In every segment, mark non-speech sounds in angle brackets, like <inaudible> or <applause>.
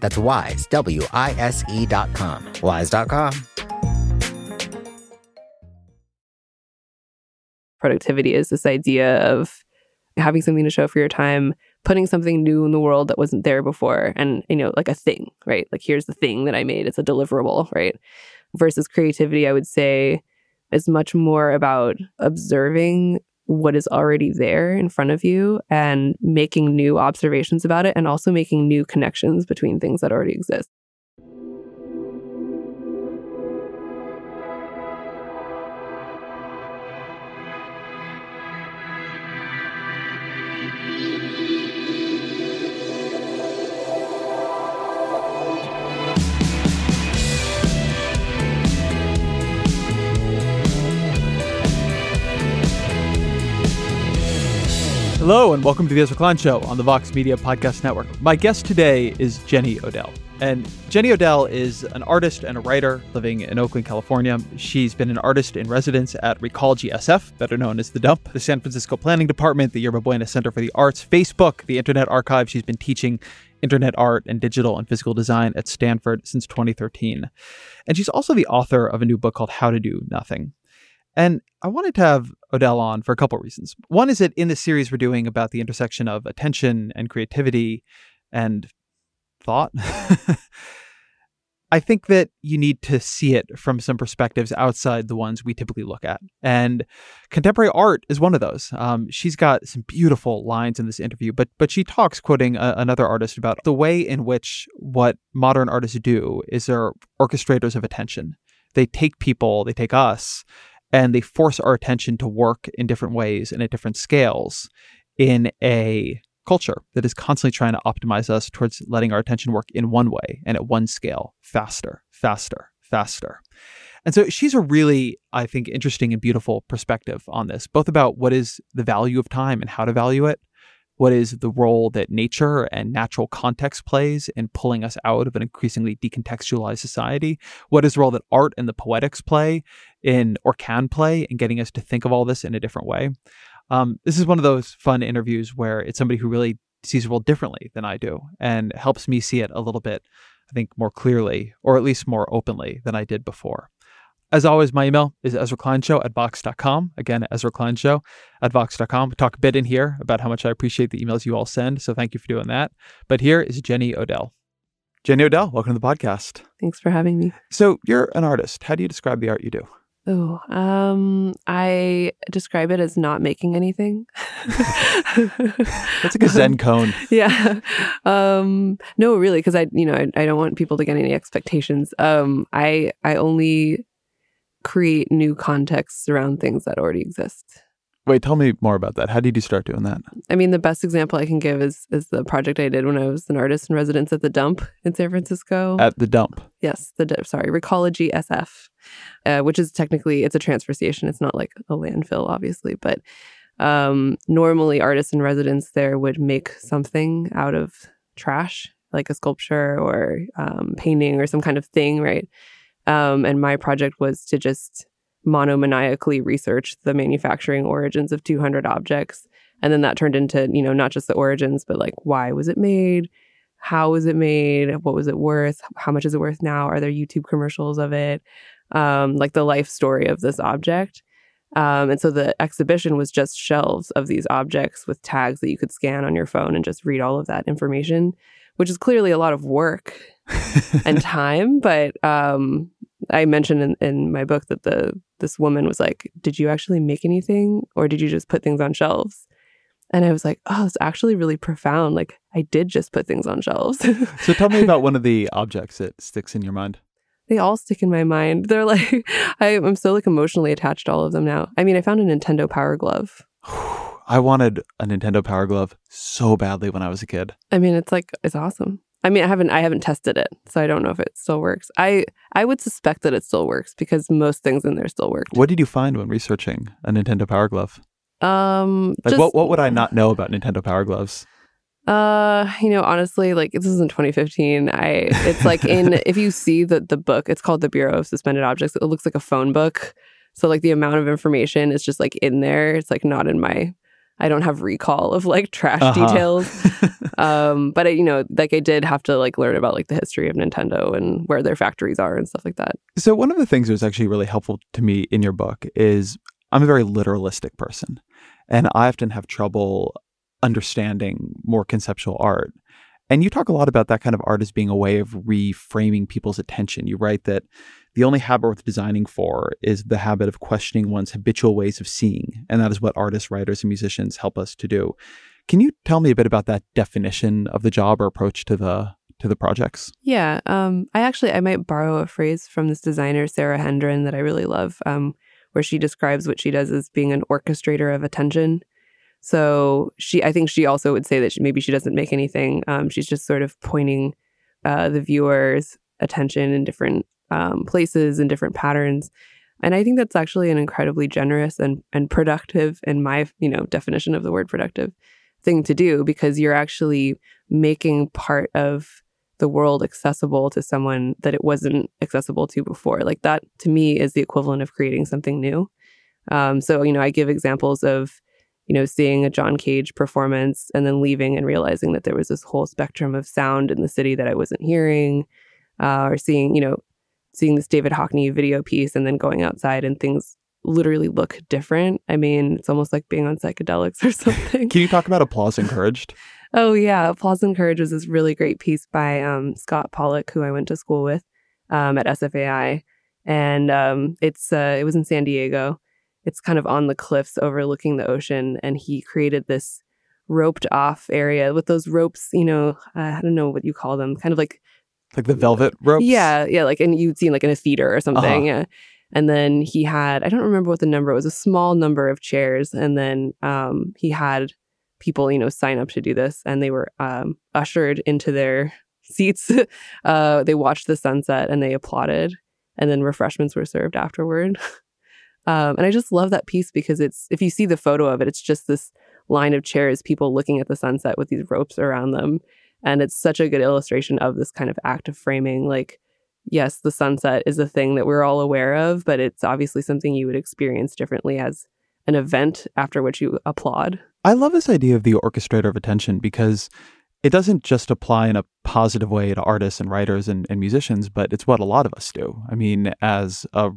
That's wise, W I S E.com. Wise.com. Productivity is this idea of having something to show for your time, putting something new in the world that wasn't there before, and, you know, like a thing, right? Like, here's the thing that I made, it's a deliverable, right? Versus creativity, I would say, is much more about observing what is already there in front of you and making new observations about it and also making new connections between things that already exist. Hello, and welcome to the Ezra Klein Show on the Vox Media Podcast Network. My guest today is Jenny Odell. And Jenny Odell is an artist and a writer living in Oakland, California. She's been an artist in residence at Recology SF, better known as The Dump, the San Francisco Planning Department, the Yerba Buena Center for the Arts, Facebook, the Internet Archive. She's been teaching internet art and digital and physical design at Stanford since 2013. And she's also the author of a new book called How to Do Nothing. And I wanted to have Odell on for a couple reasons. One is that in the series we're doing about the intersection of attention and creativity and thought, <laughs> I think that you need to see it from some perspectives outside the ones we typically look at. And contemporary art is one of those. Um, she's got some beautiful lines in this interview, but but she talks, quoting a, another artist, about the way in which what modern artists do is they're orchestrators of attention. They take people, they take us, and they force our attention to work in different ways and at different scales in a culture that is constantly trying to optimize us towards letting our attention work in one way and at one scale faster, faster, faster. And so she's a really, I think, interesting and beautiful perspective on this, both about what is the value of time and how to value it, what is the role that nature and natural context plays in pulling us out of an increasingly decontextualized society? What is the role that art and the poetics play in, or can play, in getting us to think of all this in a different way? Um, this is one of those fun interviews where it's somebody who really sees the world differently than I do and helps me see it a little bit, I think, more clearly, or at least more openly than I did before. As always, my email is Ezra Klein Show at Vox.com. Again, Ezra Klein Show at Vox.com. Talk a bit in here about how much I appreciate the emails you all send. So thank you for doing that. But here is Jenny Odell. Jenny Odell, welcome to the podcast. Thanks for having me. So you're an artist. How do you describe the art you do? Oh, um, I describe it as not making anything. That's like a Zen koan. <laughs> yeah. Um, no, really, because I, you know, I, I, don't want people to get any expectations. Um, I, I only create new contexts around things that already exist. Wait, tell me more about that. How did you start doing that? I mean, the best example I can give is is the project I did when I was an artist in residence at the Dump in San Francisco. At the Dump. Yes, the sorry, Recology SF, uh, which is technically it's a transfer station. It's not like a landfill, obviously, but um, normally artists in residence there would make something out of trash, like a sculpture or um, painting or some kind of thing, right? Um, and my project was to just monomaniacally research the manufacturing origins of 200 objects. And then that turned into, you know, not just the origins, but like why was it made? How was it made? What was it worth? How much is it worth now? Are there YouTube commercials of it? Um, like the life story of this object. Um, and so the exhibition was just shelves of these objects with tags that you could scan on your phone and just read all of that information, which is clearly a lot of work and <laughs> time. But um, I mentioned in, in my book that the this woman was like, "Did you actually make anything, or did you just put things on shelves?" And I was like, "Oh, it's actually really profound. Like, I did just put things on shelves." <laughs> so, tell me about one of the objects that sticks in your mind. They all stick in my mind. They're like, <laughs> I, I'm so like emotionally attached to all of them now. I mean, I found a Nintendo Power Glove. <sighs> I wanted a Nintendo Power Glove so badly when I was a kid. I mean, it's like it's awesome. I mean, I haven't I haven't tested it, so I don't know if it still works. I I would suspect that it still works because most things in there still worked. What did you find when researching a Nintendo Power Glove? Um, Like just, what what would I not know about Nintendo Power Gloves? Uh, you know, honestly, like this is in 2015. I it's like in <laughs> if you see the the book, it's called the Bureau of Suspended Objects. It looks like a phone book. So like the amount of information is just like in there. It's like not in my. I don't have recall of like trash Uh-huh. details. <laughs> Um, but I, you know, like I did have to like learn about like the history of Nintendo and where their factories are and stuff like that. So one of the things that was actually really helpful to me in your book is I'm a very literalistic person, and I often have trouble understanding more conceptual art. And you talk a lot about that kind of art as being a way of reframing people's attention. You write that the only habit worth designing for is the habit of questioning one's habitual ways of seeing, and that is what artists, writers, and musicians help us to do. Can you tell me a bit about that definition of the job or approach to the to the projects? Yeah. Um, I actually I might borrow a phrase from this designer Sarah Hendren that I really love, um, where she describes what she does as being an orchestrator of attention. So she, I think she also would say that she, maybe she doesn't make anything. Um, she's just sort of pointing uh, the viewer's attention in different um, places and different patterns. And I think that's actually an incredibly generous and and productive, in my you know definition of the word productive, thing to do because you're actually making part of the world accessible to someone that it wasn't accessible to before. Like that to me is the equivalent of creating something new. Um, so, you know, I give examples of, you know, seeing a John Cage performance and then leaving and realizing that there was this whole spectrum of sound in the city that I wasn't hearing, uh, or seeing, you know, seeing this David Hockney video piece and then going outside and things literally look different. I mean, it's almost like being on psychedelics or <laughs> something. Can you talk about applause encouraged? Oh yeah, Applause Encouraged Courage was this really great piece by um, Scott Polach, who I went to school with um, at SFAI, and um, it's uh, it was in San Diego. It's kind of on the cliffs overlooking the ocean, and he created this roped off area with those ropes. You know, uh, I don't know what you call them, kind of like Like the velvet ropes? yeah, yeah, like and you'd seen like in a theater or something. Uh-huh. Yeah. And then he had I don't remember what the number was, a small number of chairs, and then um, he had people, you know, sign up to do this, and they were um, ushered into their <laughs> seats. uh, they watched the sunset and they applauded, and then refreshments were served afterward. <laughs> um, and I just love that piece because it's if you see the photo of it, it's just this line of chairs, people looking at the sunset with these ropes around them, and it's such a good illustration of this kind of act of framing, like yes, the sunset is a thing that we're all aware of, but it's obviously something you would experience differently as an event after which you applaud. I love this idea of the orchestrator of attention because it doesn't just apply in a positive way to artists and writers and, and musicians, but it's what a lot of us do. I mean, as a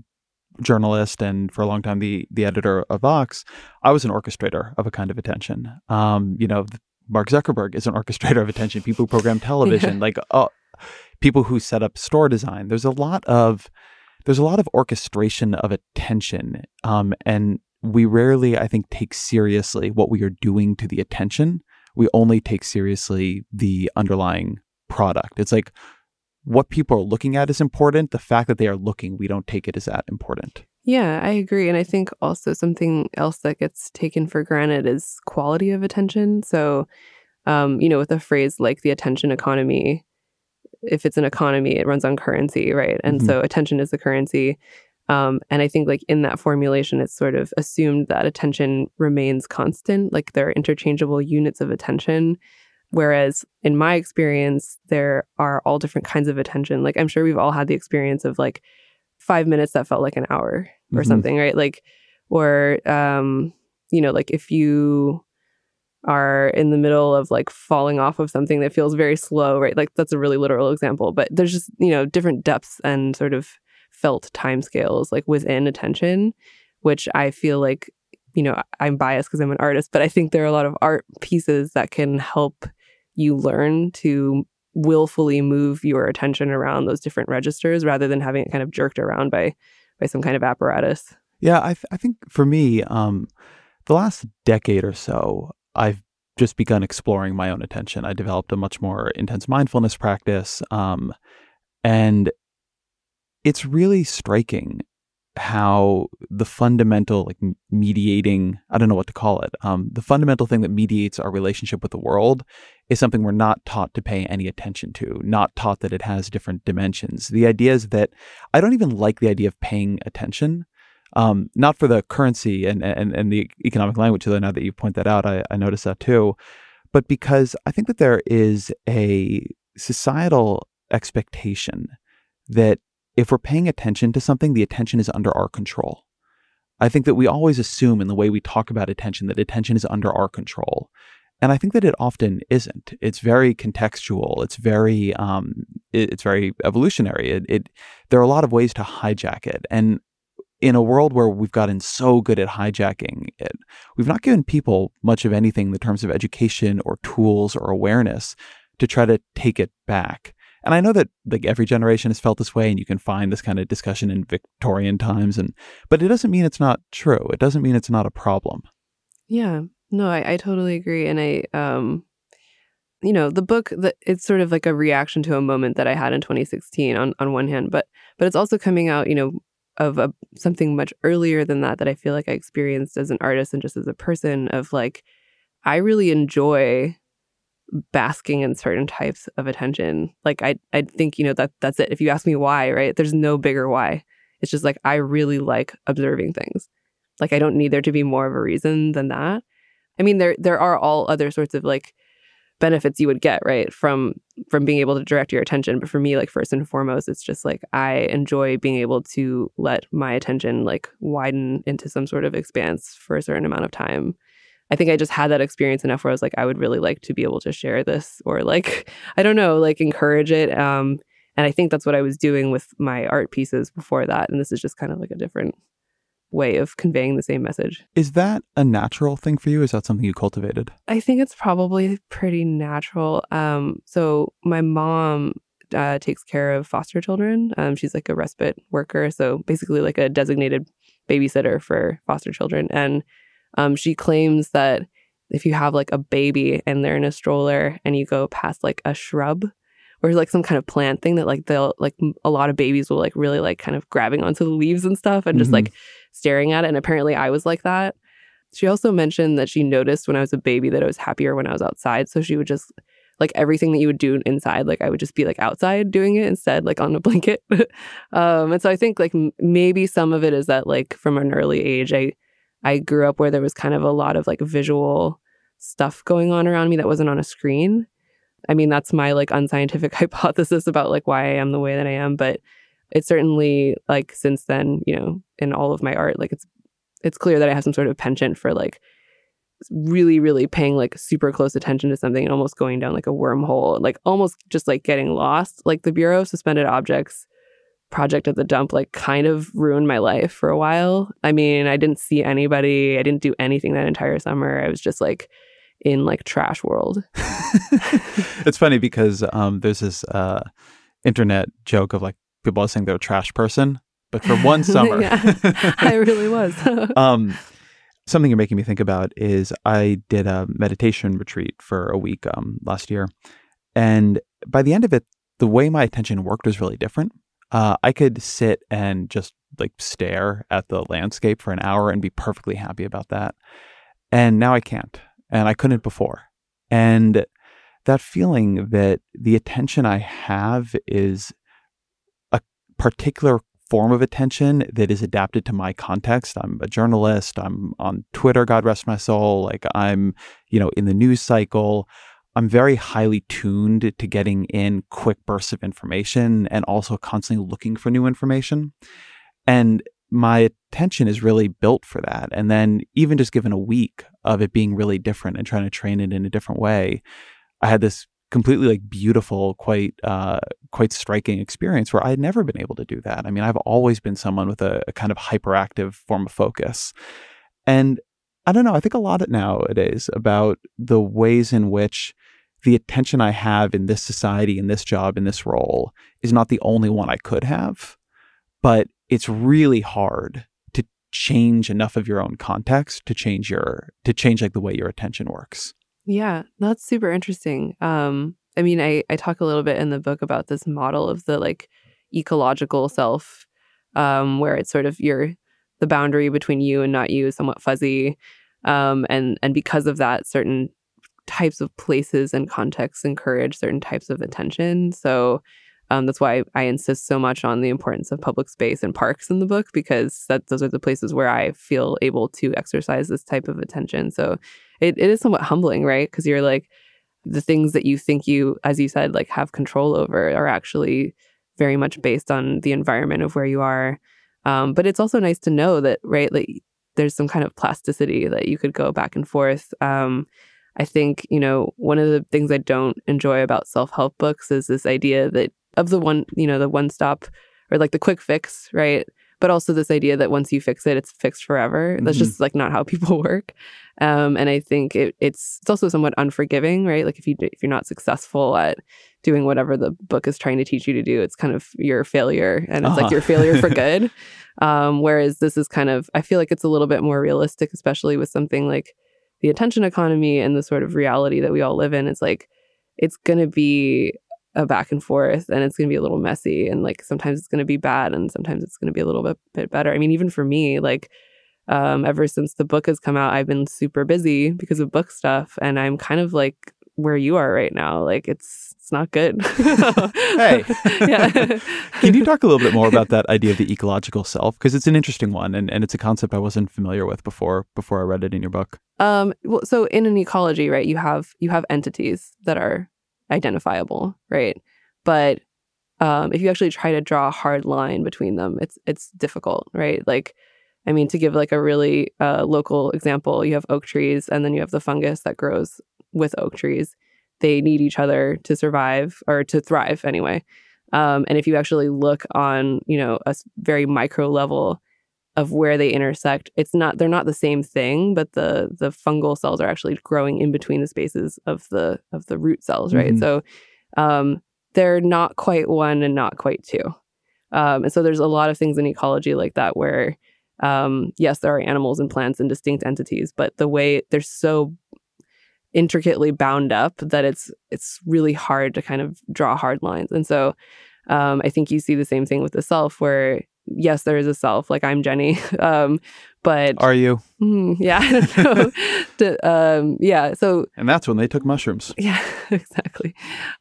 journalist and for a long time the the editor of Vox, I was an orchestrator of a kind of attention. Um, you know, Mark Zuckerberg is an <laughs> orchestrator of attention. People who program <laughs> television, like uh, people who set up store design. There's a lot of there's a lot of orchestration of attention, um, and we rarely, I think, take seriously what we are doing to the attention. We only take seriously the underlying product. It's like what people are looking at is important. The fact that they are looking, we don't take it as that important. Yeah, I agree. And I think also something else that gets taken for granted is quality of attention. So, um, you know, with a phrase like the attention economy, if it's an economy, it runs on currency, right? And Mhm. so attention is the currency. Um, and I think like in that formulation, it's sort of assumed that attention remains constant, like there are interchangeable units of attention. Whereas in my experience, there are all different kinds of attention. Like I'm sure we've all had the experience of like five minutes that felt like an hour or Mhm. something, right? Like, or, um, you know, like if you are in the middle of like falling off of something that feels very slow, right? Like that's a really literal example, but there's just, you know, different depths and sort of felt timescales like within attention, which I feel like, you know, I'm biased because I'm an artist, but I think there are a lot of art pieces that can help you learn to willfully move your attention around those different registers rather than having it kind of jerked around by by some kind of apparatus. Yeah, I, th- I think for me, um, the last decade or so, I've just begun exploring my own attention. I developed a much more intense mindfulness practice. Um, and it's really striking how the fundamental like mediating i don't know what to call it um, the fundamental thing that mediates our relationship with the world is something we're not taught to pay any attention to not taught that it has different dimensions the idea is that i don't even like the idea of paying attention um, not for the currency and, and, and the economic language though now that you point that out I, I noticed that too but because i think that there is a societal expectation that if we're paying attention to something, the attention is under our control. I think that we always assume in the way we talk about attention that attention is under our control. And I think that it often isn't. It's very contextual. It's very, um, it, it's very evolutionary. It, it, there are a lot of ways to hijack it. And in a world where we've gotten so good at hijacking it, we've not given people much of anything in the terms of education or tools or awareness to try to take it back. And I know that like every generation has felt this way, and you can find this kind of discussion in Victorian times, and but it doesn't mean it's not true. It doesn't mean it's not a problem. Yeah, no, I, I totally agree, and I, um, you know, the book that it's sort of like a reaction to a moment that I had in 2016 on on one hand, but but it's also coming out, you know, of a, something much earlier than that that I feel like I experienced as an artist and just as a person of like I really enjoy basking in certain types of attention. Like I I think, you know, that that's it. If you ask me why, right? There's no bigger why. It's just like I really like observing things. Like I don't need there to be more of a reason than that. I mean, there there are all other sorts of like benefits you would get, right? From from being able to direct your attention, but for me like first and foremost, it's just like I enjoy being able to let my attention like widen into some sort of expanse for a certain amount of time I think I just had that experience enough where I was like, I would really like to be able to share this or like, <laughs> I don't know, like encourage it. Um, and I think that's what I was doing with my art pieces before that. And this is just kind of like a different way of conveying the same message. Is that a natural thing for you? Is that something you cultivated? I think it's probably pretty natural. Um, so my mom uh, takes care of foster children. Um, she's like a respite worker, so basically like a designated babysitter for foster children. And um, she claims that if you have like a baby and they're in a stroller and you go past like a shrub or like some kind of plant thing that like they'll like a lot of babies will like really like kind of grabbing onto the leaves and stuff and just mm-hmm. like staring at it. And apparently I was like that. She also mentioned that she noticed when I was a baby that I was happier when I was outside. So she would just like everything that you would do inside, like I would just be like outside doing it instead, like on a <laughs> blanket. um, and so I think like m- maybe some of it is that like from an early age, I I grew up where there was kind of a lot of like visual stuff going on around me that wasn't on a screen. I mean, that's my like unscientific <laughs> hypothesis about like why I am the way that I am, but it's certainly like since then, you know, in all of my art, like it's it's clear that I have some sort of penchant for like really really paying like super close attention to something and almost going down like a wormhole, like almost just like getting lost. Like the Bureau of Suspended Objects project at the dump like kind of ruined my life for a while. I mean, I didn't see anybody, I didn't do anything that entire summer. I was just like in like trash world. <laughs> <laughs> it's funny because um, there's this uh, internet joke of like people are saying they're a trash person, but for one <laughs> summer, I really was. um, something you're making me think about is I did a meditation retreat for a week um, last year, and by the end of it, the way my attention worked was really different. Uh, I could sit and just like stare at the landscape for an hour and be perfectly happy about that. And now I can't. And I couldn't before. And that feeling that the attention I have is a particular form of attention that is adapted to my context. I'm a journalist. I'm on Twitter, God rest my soul. Like I'm, you know, in the news cycle. I'm very highly tuned to getting in quick bursts of information and also constantly looking for new information. And my attention is really built for that. And then, even just given a week of it being really different and trying to train it in a different way, I had this completely like beautiful, quite uh, quite striking experience where I had never been able to do that. I mean, I've always been someone with a, a kind of hyperactive form of focus, and I don't know. I think a lot nowadays about the ways in which the attention I have in this society, in this job, in this role is not the only one I could have, but it's really hard change enough of your own context to change your to change like the way your attention works. Yeah, that's super interesting. Um, I mean, I I talk a little bit in the book about this model of the like ecological self um, where it's sort of your the boundary between you and not you is somewhat fuzzy, um, and and because of that, certain types of places and contexts encourage certain types of attention. So um, that's why I insist so much on the importance of public space and parks in the book because that those are the places where I feel able to exercise this type of attention. So it, it is somewhat humbling, right? Because you're like the things that you think you, as you said, like have control over are actually very much based on the environment of where you are. Um, but it's also nice to know that, right? Like there's some kind of plasticity that you could go back and forth. Um, I think, you know, one of the things I don't enjoy about self help books is this idea that of the one, you know, the one stop or like the quick fix, right? But also this idea that once you fix it, it's fixed forever. That's mm-hmm. just like not how <laughs> people work. Um, and I think it, it's it's also somewhat unforgiving, right? Like if you if you're not successful at doing whatever the book is trying to teach you to do, it's kind of your failure, and it's uh-huh. like your failure for <laughs> good. Um, whereas this is kind of, I feel like it's a little bit more realistic, especially with something like the attention economy and the sort of reality that we all live in. It's like it's going to be a back and forth and it's going to be a little messy and like sometimes it's going to be bad and sometimes it's going to be a little bit, bit better. I mean, even for me, like um, ever since the book has come out, I've been super busy because of book stuff and I'm kind of like where you are right now. Like it's it's not good. <laughs> hey. <laughs> yeah. Can you talk a little bit more about that idea of the ecological self? Because it's an interesting one and, and it's a concept I wasn't familiar with before before I read it in your book. Um well so in an ecology, right, you have you have entities that are identifiable, right? But um, if you actually try to draw a hard line between them, it's it's difficult, right? Like, I mean, to give like a really uh, local example, you have oak trees, and then you have the fungus that grows with oak trees. They need each other to survive or to thrive, anyway. Um, and if you actually look on, you know, a very micro level of where they intersect, it's not they're not the same thing, but the the fungal cells are actually growing in between the spaces of the of the root cells, right? Mm-hmm. So um, they're not quite one and not quite two. Um, and so there's a lot of things in ecology like that where um, yes, there are animals and plants and distinct entities, but the way they're so intricately bound up that it's it's really hard to kind of draw hard lines. And so um, I think you see the same thing with the self where yes, there is a self. Like I'm Jenny. <laughs> Um, but are you? Mm, yeah, <laughs> I don't know. <laughs> to, um, yeah. So and that's when they took mushrooms. Yeah, exactly.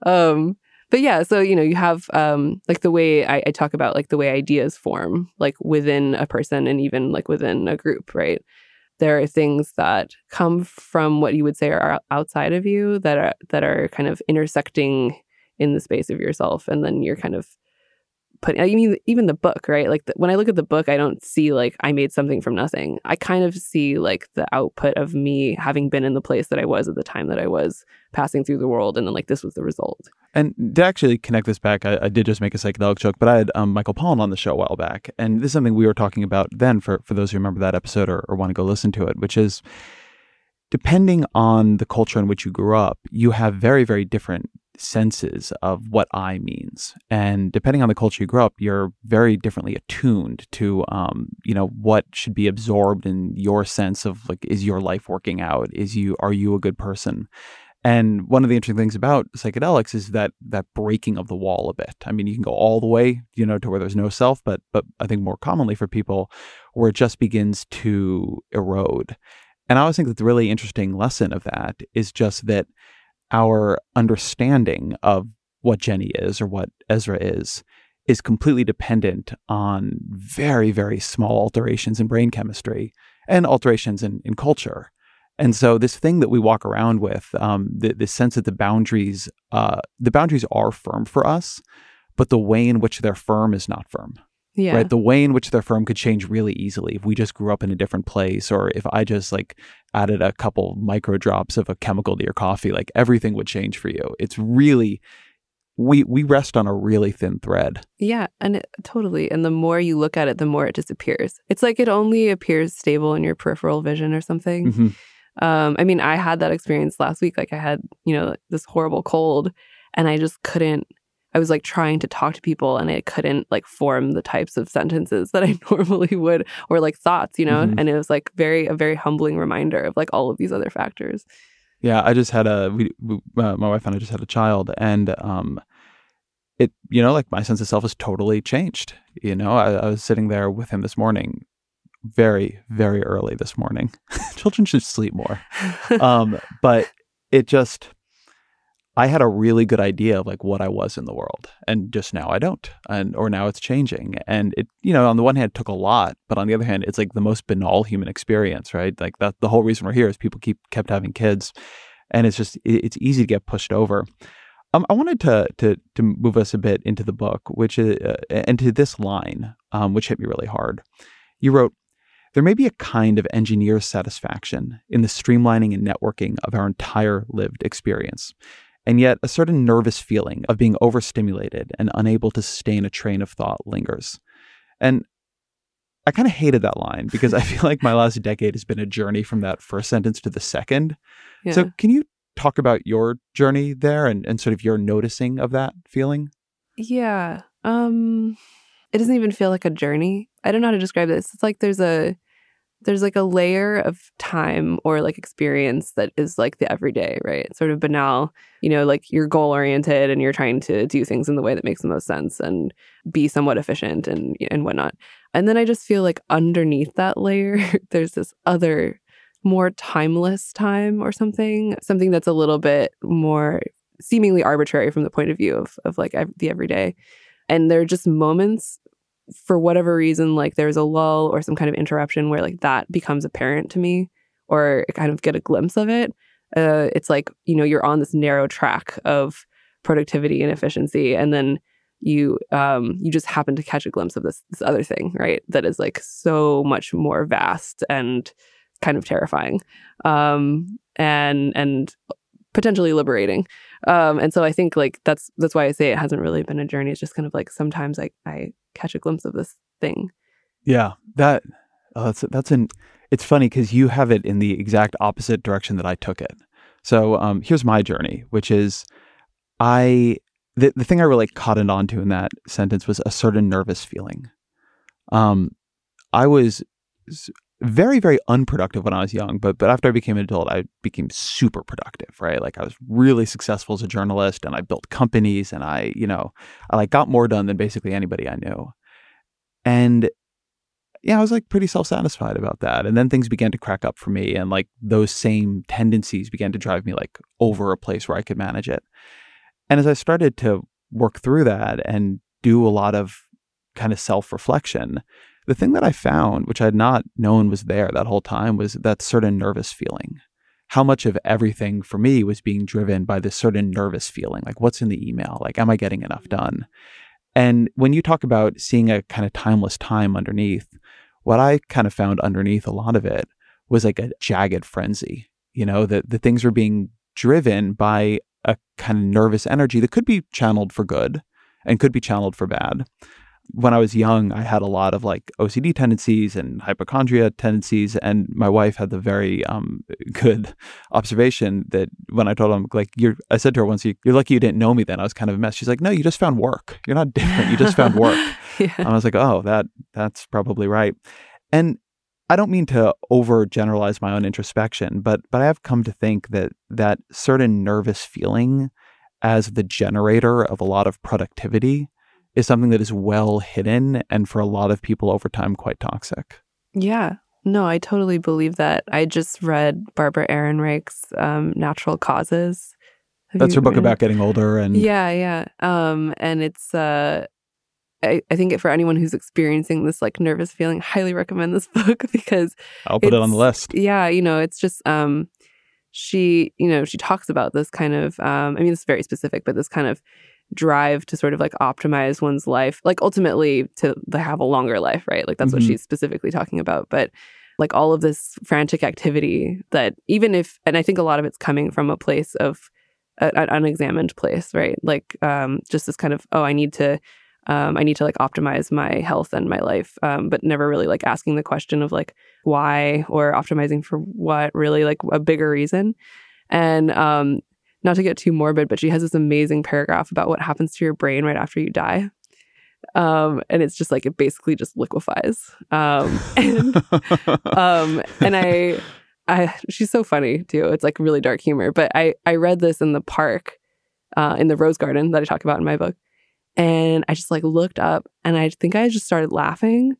Um, but yeah, so you know, you have um, like the way I, I talk about like the way ideas form, like within a person and even like within a group, right? There are things that come from what you would say are outside of you that are that are kind of intersecting in the space of yourself, and then you're kind of putting, I mean, even the book, right? Like the, when I look at the book, I don't see like I made something from nothing. I kind of see like the output of me having been in the place that I was at the time that I was passing through the world. And then like this was the result. And to actually connect this back, I, I did just make a psychedelic joke, but I had um, Michael Pollan on the show a while back. And this is something we were talking about then for, for those who remember that episode or, or want to go listen to it, which is depending on the culture in which you grew up, you have very, very different senses of what I means. And depending on the culture you grow up, you're very differently attuned to, um, you know, what should be absorbed in your sense of like, is your life working out? Is you, are you a good person? And one of the interesting things about psychedelics is that that breaking of the wall a bit. I mean, you can go all the way, you know, to where there's no self, but but I think more commonly for people, where it just begins to erode. And I always think that the really interesting lesson of that is just that our understanding of what Jenny is or what Ezra is is completely dependent on very, very small alterations in brain chemistry and alterations in, in culture. And so this thing that we walk around with, um, the, the sense that the boundaries, uh, the boundaries are firm for us, but the way in which they're firm is not firm. Yeah. Right. The way in which their firm could change really easily if we just grew up in a different place or if I just like added a couple micro drops of a chemical to your coffee, like everything would change for you. It's really we we rest on a really thin thread. Yeah, and it, totally. And the more you look at it, the more it disappears. It's like it only appears stable in your peripheral vision or something. Mm-hmm. Um, I mean, I had that experience last week. Like I had, you know, this horrible cold, and I just couldn't I was like trying to talk to people and I couldn't like form the types of sentences that I <laughs> normally would or like thoughts, you know? Mm-hmm. And it was like very, a very humbling reminder of like all of these other factors. Yeah. I just had a, we, we uh, my wife and I just had a child and, um, it, you know, like my sense of self has totally changed. You know, I, I was sitting there with him this morning, very, very early this morning. <laughs> Children should sleep more. <laughs> Um, but it just, I had a really good idea of like what I was in the world, and just now I don't, and or now it's changing. And it, you know, on the one hand, it took a lot, but on the other hand, it's like the most banal human experience, right? Like that, the whole reason we're here is people keep kept having kids, and it's just it, it's easy to get pushed over. Um, I wanted to to to move us a bit into the book, which is uh, and to this line, um, which hit me really hard. You wrote, "There may be a kind of engineer's satisfaction in the streamlining and networking of our entire lived experience." And yet, a certain nervous feeling of being overstimulated and unable to sustain a train of thought lingers. And I kind of hated that line because I <laughs> feel like my last decade has been a journey from that first sentence to the second. Yeah. So, can you talk about your journey there and, and sort of your noticing of that feeling? Yeah. Um it doesn't even feel like a journey. I don't know how to describe this. It's like there's a there's like a layer of time or like experience that is like the everyday, right? Sort of banal. You know, like you're goal oriented and you're trying to do things in the way that makes the most sense and be somewhat efficient and and whatnot. And then I just feel like underneath that layer, <laughs> there's this other more timeless time or something, something that's a little bit more seemingly arbitrary from the point of view of of like the everyday. And there are just moments for whatever reason, like there's a lull or some kind of interruption where like that becomes apparent to me, or I kind of get a glimpse of it. Uh, it's like you know you're on this narrow track of productivity and efficiency, and then you um you just happen to catch a glimpse of this this other thing, right? That is like so much more vast and kind of terrifying, um, and and potentially liberating. Um, and so I think like that's that's why I say it hasn't really been a journey. It's just kind of like sometimes I I catch a glimpse of this thing. Yeah, that oh, that's that's an. It's funny because you have it in the exact opposite direction that I took it. So um, here's my journey, which is I the the thing I really caught it onto in that sentence was a certain nervous feeling. Um, I was very very unproductive when I was young, but but after I became an adult, I became super productive. Right, like I was really successful as a journalist, and I built companies, and I you know I like got more done than basically anybody I knew, and yeah, I was like pretty self satisfied about that. And then things began to crack up for me, and like those same tendencies began to drive me like over a place where I could manage it. And as I started to work through that and do a lot of kind of self reflection, the thing that I found, which I had not known was there that whole time, was that certain nervous feeling. How much of everything for me was being driven by this certain nervous feeling? Like, what's in the email? Like, am I getting enough done? And when you talk about seeing a kind of timeless time underneath, what I kind of found underneath a lot of it was like a jagged frenzy. You know, that the things were being driven by a kind of nervous energy that could be channeled for good and could be channeled for bad. When I was young, I had a lot of like OCD tendencies and hypochondria tendencies, and my wife had the very um, <laughs> good observation that when I told him, like, you're, I said to her once, "You're lucky you didn't know me then. I was kind of a mess." She's like, "No, you just found work. You're not different. You just found work." <laughs> yeah. And I was like, oh, that that's probably right. And I don't mean to overgeneralize my own introspection, but but I have come to think that that certain nervous feeling as the generator of a lot of productivity is something that is well hidden and for a lot of people over time quite toxic. Yeah. No, I totally believe that. I just read Barbara Ehrenreich's um, Natural Causes. Have That's her book it? about getting older and Yeah, yeah. Um, and it's uh I, I think for anyone who's experiencing this like nervous feeling, highly recommend this <laughs> book because I'll put it on the list. yeah, you know, it's just um she, you know, she talks about this kind of um I mean it's very specific, but this kind of drive to sort of like optimize one's life, like ultimately to to have a longer life, right? Like that's what Mhm. she's specifically talking about. But like all of this frantic activity that even if and I think a lot of it's coming from a place of a- an unexamined place, right? Like um just this kind of, oh, I need to um, I need to like optimize my health and my life, um, but never really like asking the question of like why or optimizing for what really like a bigger reason. And um, not to get too morbid, but she has this amazing paragraph about what happens to your brain right after you die. Um, and it's just like it basically just liquefies. Um, <laughs> and <laughs> um, and I, I, she's so funny too. It's like really dark humor. But I, I read this in the park, uh, in the rose garden that I talk about in my book, and I just like looked up and I think I just started laughing.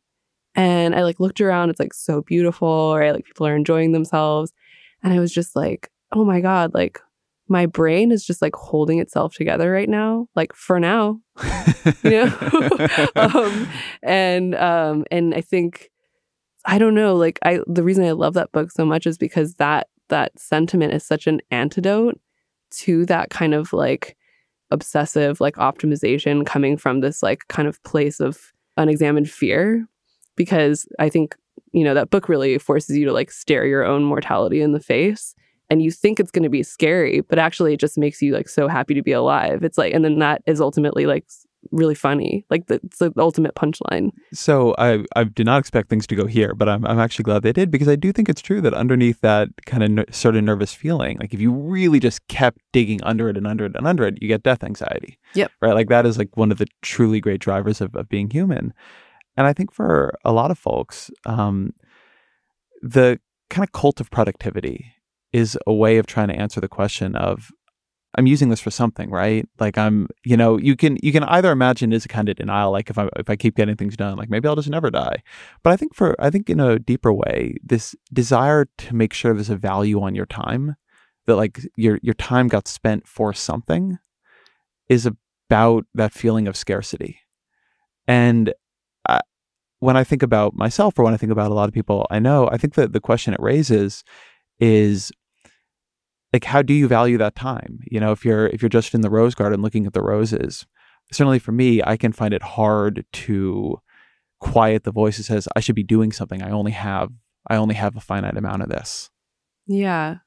And I like looked around, it's like so beautiful, right? Like people are enjoying themselves. And I was just like, oh my God, like my brain is just like holding itself together right now, like for now, <laughs> you know? <laughs> um, and, um, and I think, I don't know, like I, the reason I love that book so much is because that, that sentiment is such an antidote to that kind of like obsessive like optimization coming from this like kind of place of unexamined fear. Because I think you know that book really forces you to like stare your own mortality in the face and you think it's going to be scary but actually it just makes you like so happy to be alive it's like and then that is ultimately like really funny. Like the, it's the ultimate punchline. So I I did not expect things to go here, but I'm I'm actually glad they did because I do think it's true that underneath that kind of ner- sort of nervous feeling, like if you really just kept digging under it and under it and under it, you get death anxiety. Yep. Right. Like that is like one of the truly great drivers of, of being human. And I think for a lot of folks, um, the kind of cult of productivity is a way of trying to answer the question of I'm using this for something, right? Like I'm, you know, you can you can either imagine is a kind of denial, like if I if I keep getting things done, like maybe I'll just never die. But I think for I think in a deeper way, this desire to make sure there's a value on your time, that like your your time got spent for something, is about that feeling of scarcity. And I, when I think about myself, or when I think about a lot of people I know, I think that the question it raises is like how do you value that time? You know if you're if you're just in the rose garden looking at the roses certainly for me i can find it hard to quiet the voice that says i should be doing something. I only have i only have a finite amount of this. Yeah.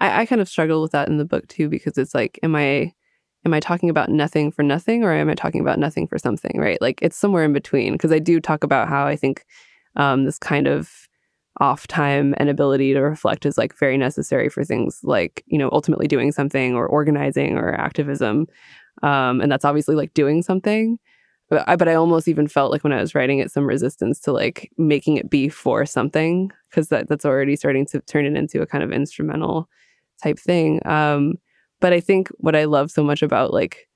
I, I kind of struggle with that in the book too because it's like am i am i talking about nothing for nothing or am i talking about nothing for something right? Like it's somewhere in between because i do talk about how i think um, this kind of off time and ability to reflect is like very necessary for things like you know ultimately doing something or organizing or activism. Um, and that's obviously like doing something. But I, but I almost even felt like when I was writing it some resistance to like making it be for something because that that's already starting to turn it into a kind of instrumental type thing. Um, but I think what I love so much about like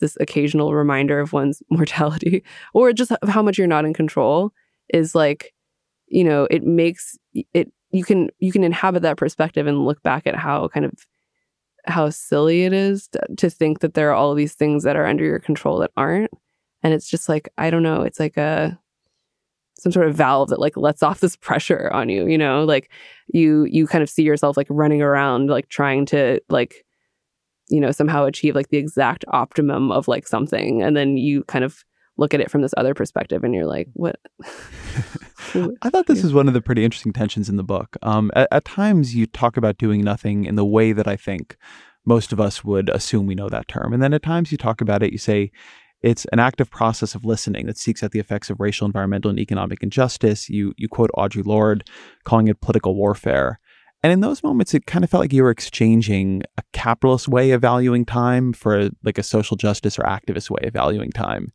this occasional reminder of one's <laughs> mortality or just how much you're not in control is like you know it makes it you can you can inhabit that perspective and look back at how kind of how silly it is to, to think that there are all these things that are under your control that aren't. And it's just like i don't know it's like a some sort of valve that like lets off this <laughs> pressure on you you know? Like you you kind of see yourself like running around like trying to like you know somehow achieve like the exact optimum of like something. And then you kind of look at it from this other perspective and you're like what <laughs> I thought this was one of the pretty interesting tensions in the book. Um, at, at, times, you talk about doing nothing in the way that I think most of us would assume we know that term. And then at times, you talk about it, you say it's an active process of listening that seeks out the effects of racial, environmental, and economic injustice. You, you quote Audre Lorde, calling it political warfare. And in those moments, it kind of felt like you were exchanging a capitalist way of valuing time for like a social justice or activist way of valuing time.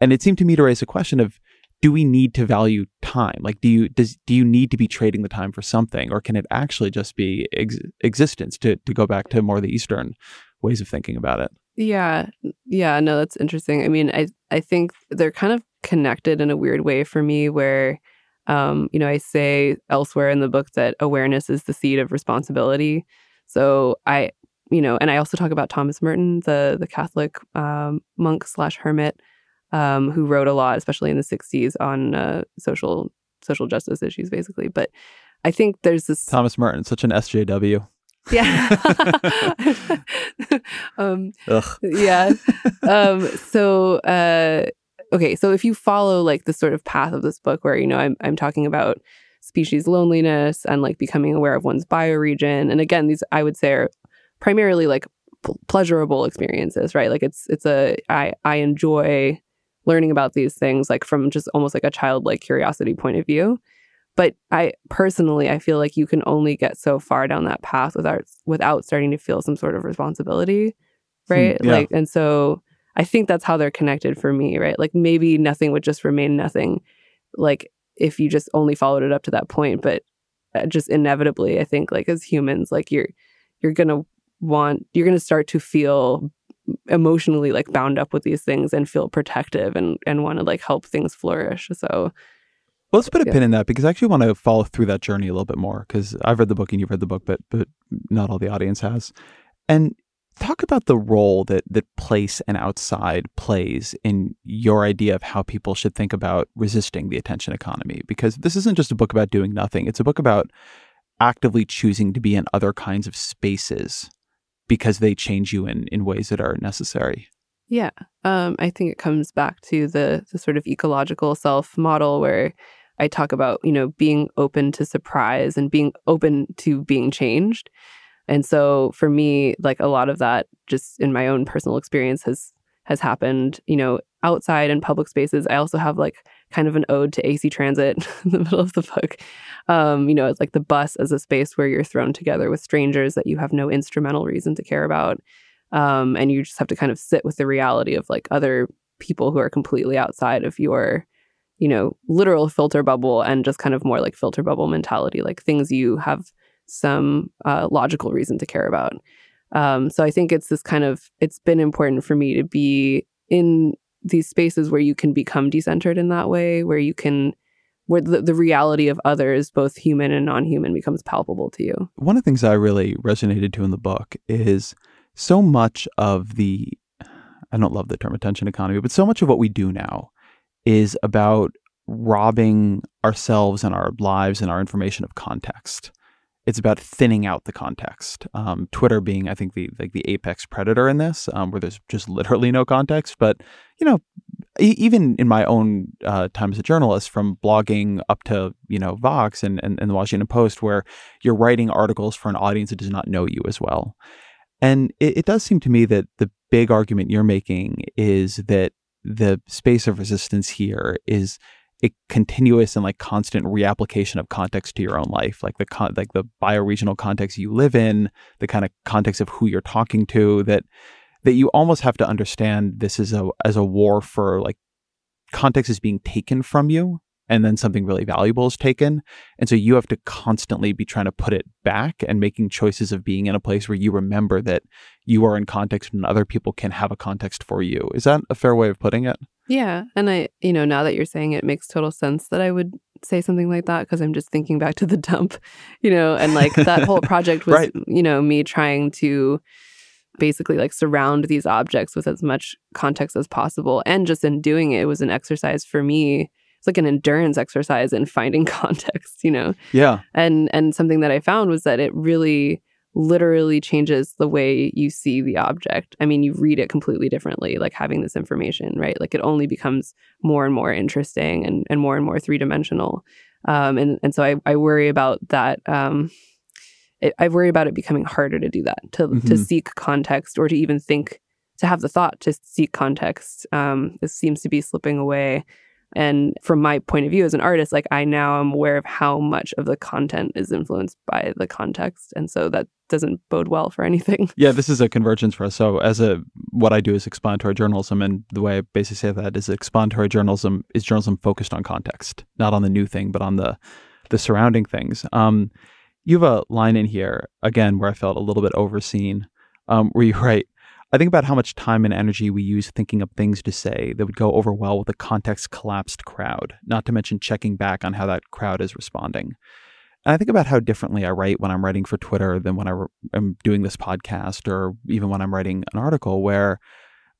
And it seemed to me to raise a question of do we need to value time? Like, do you does do you need to be trading the time for something, or can it actually just be ex- existence? To to go back to more the Eastern ways of thinking about it. Yeah, yeah, no, that's interesting. I mean, I I think they're kind of connected in a weird way for me, where um, you know, I say elsewhere in the book that awareness is the seed of responsibility. So I, you know, and I also talk about Thomas Merton, the the Catholic um, monk slash hermit um, who wrote a lot, especially in the '60s, on uh, social social justice issues, basically. But I think there's this Thomas Merton, such an SJW. Yeah. <laughs> <laughs> um, yeah. <laughs> Um, so, uh, okay. So if you follow like the sort of path of this book where, you know, I'm, I'm talking about species loneliness and like becoming aware of one's bioregion. And again, these I would say are primarily like pleasurable experiences, right? Like it's, it's a, I, I enjoy learning about these things like from just almost like a childlike curiosity point of view. But i personally i feel like you can only get so far down that path without without starting to feel some sort of responsibility hmm, right? yeah. like and so i think that's how they're connected for me right? Like maybe nothing would just remain nothing like if you just only followed it up to that point. But uh, just inevitably i think like as humans like you're you're gonna want you're gonna start to feel emotionally like bound up with these things and feel protective and and want to like help things flourish. So well, let's put a Yeah. pin in that because I actually want to follow through that journey a little bit more because I've read the book and you've read the book, but but not all the audience has. And talk about the role that that place and outside plays in your idea of how people should think about resisting the attention economy. Because this isn't just a book about doing nothing; it's a book about actively choosing to be in other kinds of spaces because they change you in in ways that are necessary. Yeah, um, I think it comes back to the the sort of ecological self model where I talk about you know being open to surprise and being open to being changed. And so for me, like a lot of that, just in my own personal experience, has has happened. You know, outside in public spaces. I also have like kind of an ode to AC Transit <laughs> in the middle of the book. Um, you know, it's like the bus as a space where you're thrown together with strangers that you have no instrumental reason to care about um, and you just have to kind of sit with the reality of like other people who are completely outside of your you know literal filter bubble and just kind of more like filter bubble mentality like things you have some uh, logical reason to care about um, so i think it's this kind of it's been important for me to be in these spaces where you can become decentered in that way where you can where the, the reality of others both human and non-human becomes palpable to you one of the things I really resonated to in the book is so much of the I don't love the term attention economy, but so much of what we do now is about robbing ourselves and our lives and our information of context. It's about thinning out the context. Um, Twitter being, I think, the like the apex predator in this, um, where there's just literally no context. But you know, e- even in my own uh, time as a journalist, from blogging up to you know Vox and, and, and the Washington Post, where you're writing articles for an audience that does not know you as well. And it, it does seem to me that the big argument you're making is that the space of resistance here is a continuous and like constant reapplication of context to your own life, like the con- like the bioregional context you live in, the kind of context of who you're talking to. That that you almost have to understand this is a as a war for like context is being taken from you and then something really valuable is taken and so you have to constantly be trying to put it back and making choices of being in a place where you remember that you are in context and other people can have a context for you is that a fair way of putting it Yeah. And I, you know, now that you're saying it, it makes total sense that I would say something like that because I'm just thinking back to the dump, <laughs> you know, and like that whole <laughs> project was, Right. you know, me trying to basically like surround these objects with as much context as possible. And just in doing it, it was an exercise for me. It's like an endurance exercise in finding <laughs> context, you know yeah and and something that i found was that it really literally changes the way you see the object. I mean you read it completely differently like having this information right? Like it only becomes more and more interesting and, and more and more three-dimensional. Um, and and so I, I worry about that um, it, I worry about it becoming harder to do that to to Mhm. seek context or to even think to have the thought to seek context um, it seems to be slipping away and from my point of view as an artist, like I now am aware of how much of the content is influenced by the context. And so that doesn't bode well for anything. <laughs> yeah this is a convergence for us so as a what i do is explanatory journalism and the way i basically say that is explanatory journalism is journalism focused on context not on the new thing but on the the surrounding things um you have a line in here again where i felt a little bit overseen um where you <laughs> write I think about how much time and energy we use thinking of things to say that would go over well with a context collapsed crowd, not to mention checking back on how that crowd is responding. And I think about how differently I write when I'm writing for Twitter than when I am doing this podcast or even when I'm writing an article where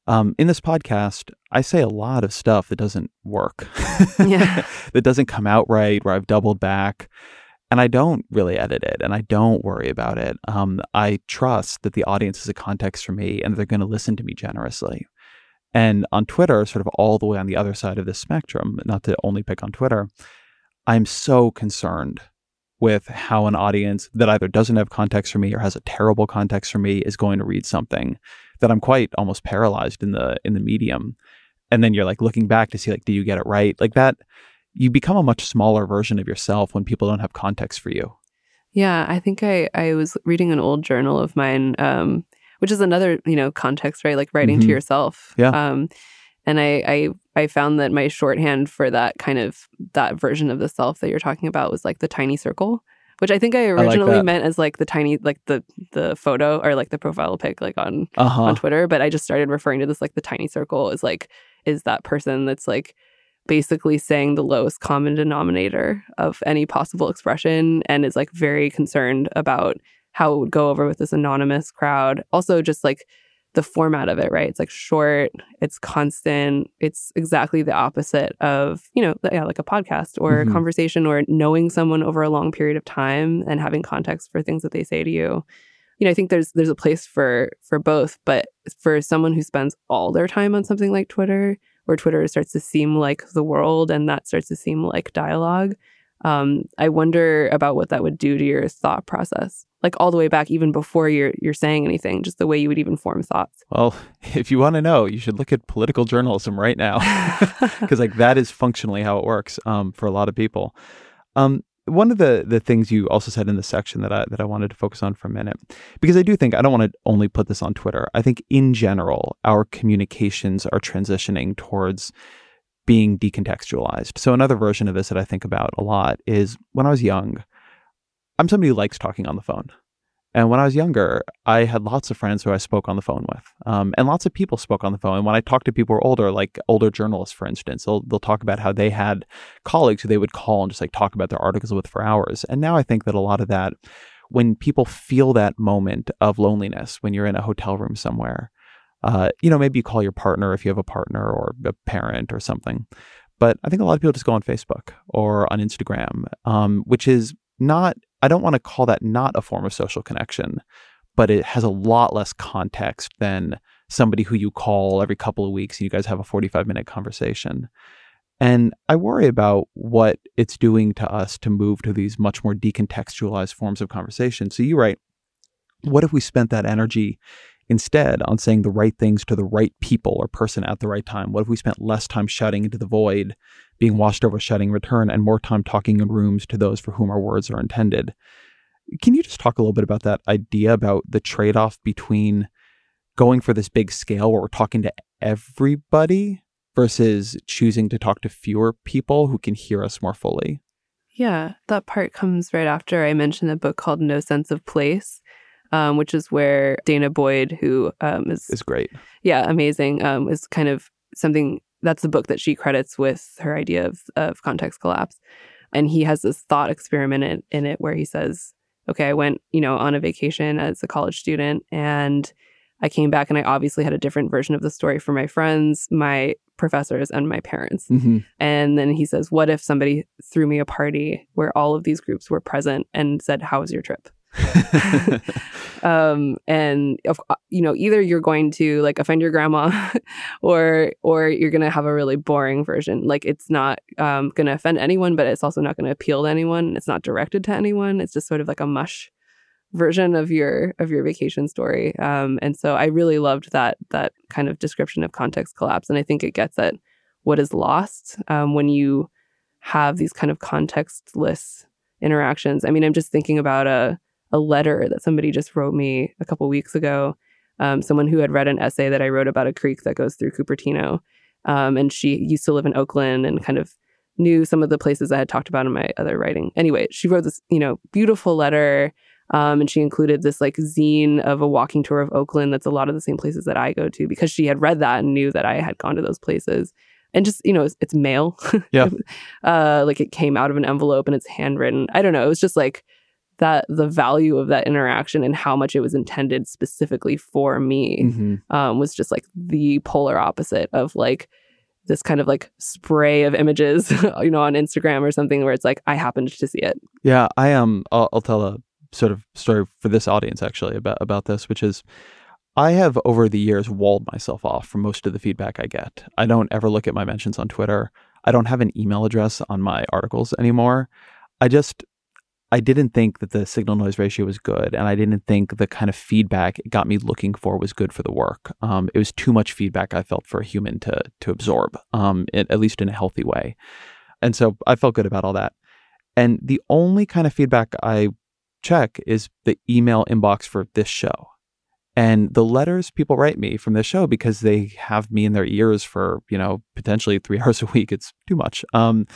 um, in this podcast, I say a lot of stuff that doesn't work, Yeah. <laughs> that doesn't come out right, where I've doubled back. And I don't really edit it and I don't worry about it. Um, I trust that the audience is a context for me and they're going to listen to me generously. And on Twitter, sort of all the way on the other side of this spectrum, not to only pick on Twitter, I'm so concerned with how an audience that either doesn't have context for me or has a terrible context for me is going to read something that I'm quite almost paralyzed in the in the medium. And then you're like looking back to see like, do you get it right? Like that, you become a much smaller version of yourself when people don't have context for you. Yeah, I think I I was reading an old journal of mine, um, which is another you know context, right? Like writing Mhm. to yourself. Yeah. Um, and I, I I found that my shorthand for that kind of that version of the self that you're talking about was like the tiny circle, which I think I like originally that. meant as like the tiny, like the the photo or like the profile pic, like on Uh-huh. on Twitter. But I just started referring to this like the tiny circle is like is that person that's like basically saying the lowest common denominator of any possible expression and is like very concerned about how it would go over with this anonymous crowd. Also, just like the format of it, right? It's like short, it's constant, it's exactly the opposite of, you know, yeah, like a podcast or Mhm. a conversation or knowing someone over a long period of time and having context for things that they say to you. You know, I think there's there's a place for for both, but for someone who spends all their time on something like Twitter, where Twitter starts to seem like the world and that starts to seem like dialogue, um, I wonder about what that would do to your thought process. Like all the way back, even before you're you're saying anything, just the way you would even form thoughts. Well, <laughs> if you want to know, you should look at political journalism right now, <laughs> <laughs> because like that is functionally how it works um, for a lot of people. Um, one of the the things you also said in the section that I that I wanted to focus on for a minute, because I do think I don't want to only put this on Twitter. I think in general, our communications are transitioning towards being decontextualized. So another version of this that I think about a lot is when I was young, I'm somebody who likes talking on the phone. And when I was younger, I had lots of friends who I spoke on the phone with, um, and lots of people spoke on the phone. And when I talked to people who were older, like older journalists, for instance, they'll they'll talk about how they had colleagues who they would call and just like talk about their articles with for hours. And now I think that a lot of that, when people feel that moment of loneliness, when you're in a hotel room somewhere, uh, you know, maybe you call your partner if you have a partner or a parent or something. But I think a lot of people just go on Facebook or on Instagram, um, which is not, I don't want to call that not a form of social connection, but it has a lot less context than somebody who you call every couple of weeks and you guys have a 45 minute conversation. And I worry about what it's doing to us to move to these much more decontextualized forms of conversation. So you write, what if we spent that energy instead on saying the right things to the right people or person at the right time? What if we spent less time shouting into the void, being washed over shouting return, and more time talking in rooms to those for whom our words are intended? Can you just talk a little bit about that idea about the trade off between going for this big scale where we're talking to everybody versus choosing to talk to fewer people who can hear us more fully? Yeah, that part comes right after I mentioned a book called No Sense of Place, um, which is where danah boyd, who um, is Is great. yeah amazing, um, is kind of something that's the book that she credits with her idea of of context collapse, and he has this thought experiment in, in it where he says, "Okay, I went you know on a vacation as a college student and." I came back and I obviously had a different version of the story for my friends, my professors, and my parents. Mm-hmm. And then he says, What if somebody threw me a party where all of these groups were present and said, How was your trip? <laughs> um, and of, you know, either you're going to like offend your grandma, <laughs> or or you're gonna have a really boring version. Like it's not um, gonna offend anyone, but it's also not gonna appeal to anyone. It's not directed to anyone. It's just sort of like a mush version of your of your vacation story. Um, and so I really loved that that kind of description of context collapse, and I think it gets at what is lost um, when you have these kind of contextless interactions. I mean, I'm just thinking about a a letter that somebody just wrote me a couple weeks ago. Um, someone who had read an essay that I wrote about a creek that goes through Cupertino, um, and she used to live in Oakland and kind of knew some of the places I had talked about in my other writing. Anyway, she wrote this, you know, beautiful letter. Um, and she included this like zine of a walking tour of Oakland that's a lot of the same places that I go to because she had read that and knew that I had gone to those places. And just, you know, it's, it's mail. <laughs> Yeah. uh, like it came out of an envelope and it's handwritten. I don't know. It was just like that the value of that interaction and how much it was intended specifically for me Mm-hmm. um, was just like the polar opposite of like this kind of like spray of images, <laughs> you know, on Instagram or something where it's like I happened to see it. Yeah, I um, I'll, I'll tell a sort of story for this audience actually about about this, which is I have over the years walled myself off from most of the feedback I get. I don't ever look at my mentions on Twitter. I don't have an email address on my articles anymore. I just I didn't think that the signal noise ratio was good, and I didn't think the kind of feedback it got me looking for was good for the work. Um, it was too much feedback I felt for a human to to absorb, um, it, at least in a healthy way. And so I felt good about all that. And the only kind of feedback I check is the email inbox for this show. And the letters people write me from this show because they have me in their ears for, you know, potentially three <laughs> hours a week, it's too much, um,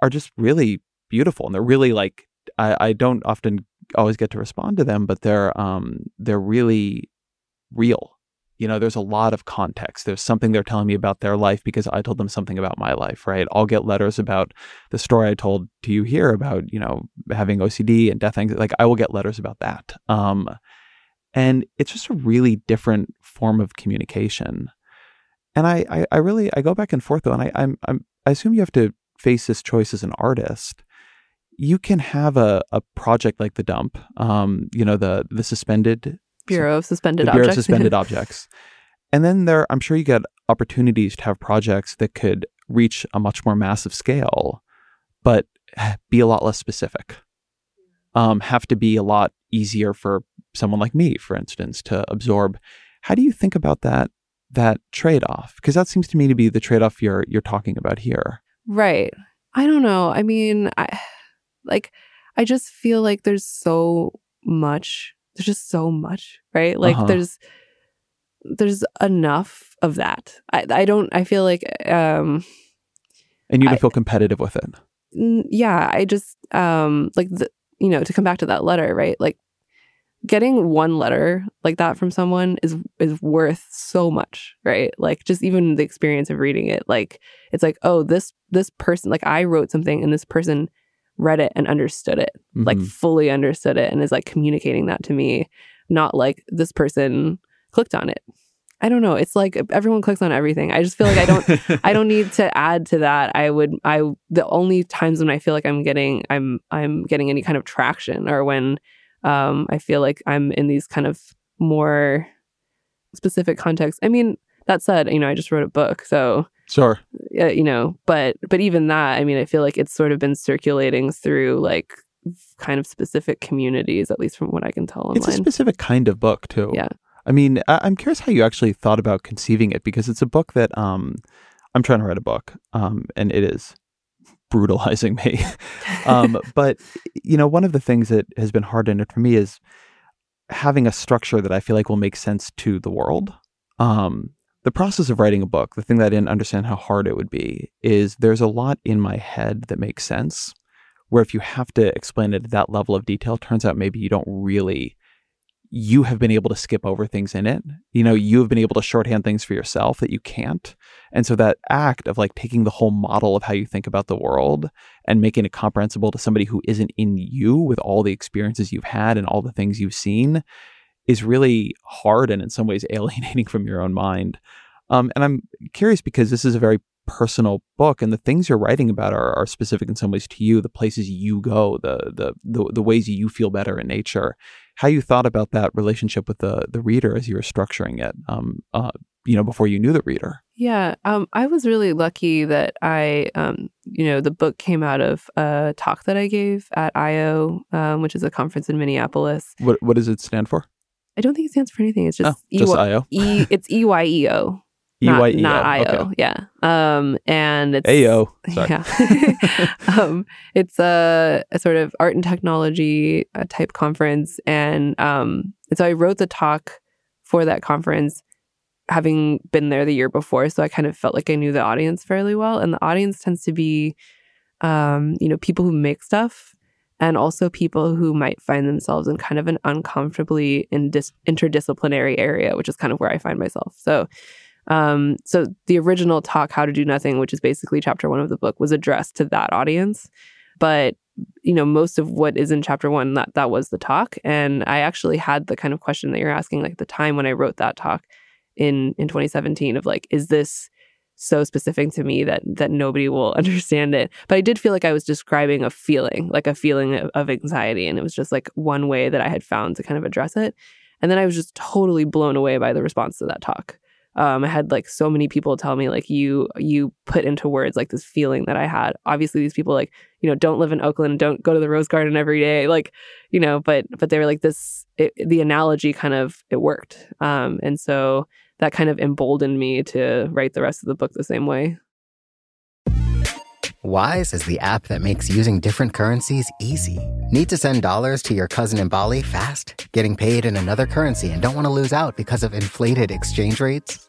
are just really beautiful. And they're really like I, I don't often always get to respond to them, but they're um they're really real. You know, there's a lot of context. There's something they're telling me about their life because I told them something about my life, right? I'll get letters about the story I told to you here about, you know, having OCD and death anxiety. Like I will get letters about that. Um, and it's just a really different form of communication. And I, I, I really, I go back and forth though, and I, I'm, I'm, I assume you have to face this choice as an artist you can have a, a project like the dump, um, you know, the the suspended Bureau of Suspended Bureau Objects. of Suspended <laughs> Objects. And then there I'm sure you get opportunities to have projects that could reach a much more massive scale, but be a lot less specific. Um, have to be a lot easier for someone like me, for instance, to absorb. How do you think about that that trade off? Because that seems to me to be the trade off you're you're talking about here. Right. I don't know. I mean, I like I just feel like there's so much. There's just so much, right? Like Uh-huh. there's there's enough of that. I I don't I feel like um And you don't I- feel competitive with it. yeah, I just um like the you know, to come back to that letter, right? Like getting one letter like that from someone is is worth so much, right? Like just even the experience of reading it, like it's like, oh, this this person like I wrote something and this person read it and understood it, like Mhm. fully understood it and is like communicating that to me, not like this person clicked on it. I don't know. It's like everyone clicks on everything. I just feel like I don't <laughs> I don't need to add to that. I would I the only times when I feel like I'm getting I'm I'm getting any kind of traction or when um I feel like I'm in these kind of more specific contexts. I mean, that said, you know, I just wrote a book, so Sure. uh, you know, but but even that, I mean, I feel like it's sort of been circulating through like kind of specific communities, at least from what I can tell online. It's a specific kind of book too. Yeah. I mean, I- I'm curious how you actually thought about conceiving it because it's a book that um, I'm trying to write a book, um, and it is brutalizing me. <laughs> um, but you know, one of the things that has been hard in it for me is having a structure that I feel like will make sense to the world. Um, the process of writing a book, the thing that I didn't understand how hard it would be, is there's a lot in my head that makes sense. Where if you have to explain it at that level of detail, turns out maybe you don't really you have been able to skip over things in it. You know, you have been able to shorthand things for yourself that you can't. And so that act of like taking the whole model of how you think about the world and making it comprehensible to somebody who isn't in you with all the experiences you've had and all the things you've seen is really hard and in some ways <laughs> alienating from your own mind. Um, and I'm curious because this is a very personal book and the things you're writing about are, are specific in some ways to you the places you go the, the the the ways you feel better in nature how you thought about that relationship with the the reader as you were structuring it um uh you know before you knew the reader Yeah, um, I was really lucky that I, um, you know, the book came out of a talk that I gave at Eyeo, um, which is a conference in Minneapolis. what what does it stand for I don't think it stands for anything. It's just oh, just EY io E. It's E Y E O, <laughs> not, not I O. okay. Yeah. Um, and it's AO <laughs> sorry Yeah. <laughs> um, it's a, a sort of art and technology uh, type conference. And, um, and so I wrote the talk for that conference, having been there the year before. So I kind of felt like I knew the audience fairly well. And the audience tends to be, um, you know, people who make stuff and also people who might find themselves in kind of an uncomfortably interdisciplinary area, which is kind of where I find myself. So, um, so the original talk, How to Do Nothing, which is basically chapter one of the book, was addressed to that audience. But you know, most of what is in chapter one, that that was the talk. And I actually had the kind of question that you're asking, like the time when I wrote that talk in in 2017 of like, is this so specific to me that that nobody will <laughs> understand it? But I did feel like I was describing a feeling, like a feeling of, of anxiety, and it was just like one way that I had found to kind of address it. And then I was just totally blown away by the response to that talk um, I had like so many people tell me like you you put into words like this feeling that I had. Obviously, these people like you know don't live in Oakland, don't go to the Rose Garden every day, like you know, but but they were like this. It, the analogy kind of it worked, um, and so that kind of emboldened me to write the rest of the book the same way. Wise is the app that makes using different currencies easy. Need to send dollars to your cousin in Bali fast? Getting paid in another currency and don't want to lose out because of inflated exchange rates?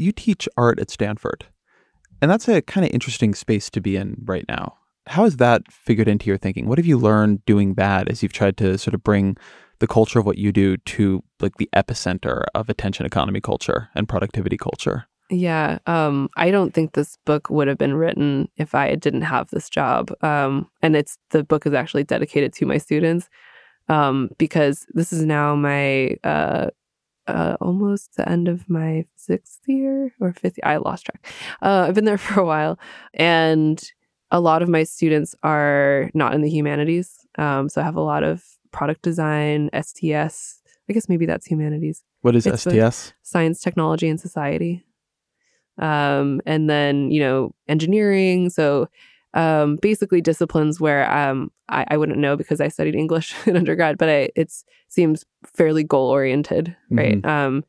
You teach art at Stanford, and that's a kind of interesting space to be in right now. How has that figured into your thinking? What have you learned doing that as you've tried to sort of bring the culture of what you do to like the epicenter of attention economy culture and productivity culture? Yeah, um, I don't think this book would have been written if I didn't have this job. Um, and it's the book is actually dedicated to my students um, because this is now my uh, uh, almost the end of my sixth year or fifth. Year. I lost track. Uh, I've been there <laughs> for a while, and a lot of my students are not in the humanities. Um, so I have a lot of product design, STS. I guess maybe that's humanities. What is It's STS? Science, technology, and society. Um, and then, you know, engineering. So um, basically disciplines where um, I, I wouldn't know because I studied English <laughs> in undergrad, but I, it seems fairly goal oriented, right? Um,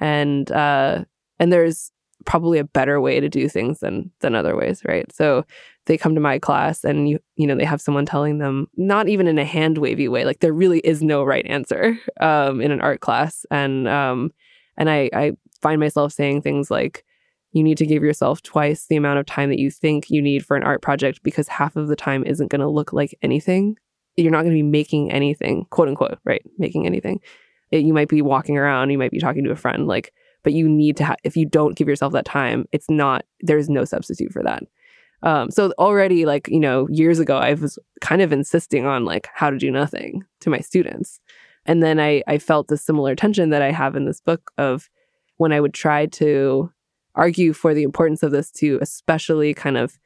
and uh, and there's probably a better way to do things than than other ways, right? So they come to my class and you you know they have someone telling them not even in a hand wavy way, like there really is no right answer <laughs> um, in an art class, and um, and I I find myself saying things like you need to give yourself twice the amount of time that you think you need for an art project because half of the time isn't going to look like anything. You're not going to be making anything, quote unquote, right? Making anything. It, you might be walking around, you might be talking to a friend, like, but you need to have, if you don't give yourself that time, it's not, there's no substitute for that. Um, so already, like, you know, years ago, I was kind of insisting on like how to do nothing to my students. And then I, I felt the similar tension that I have in this book of when I would try to argue for the importance of this to especially kind of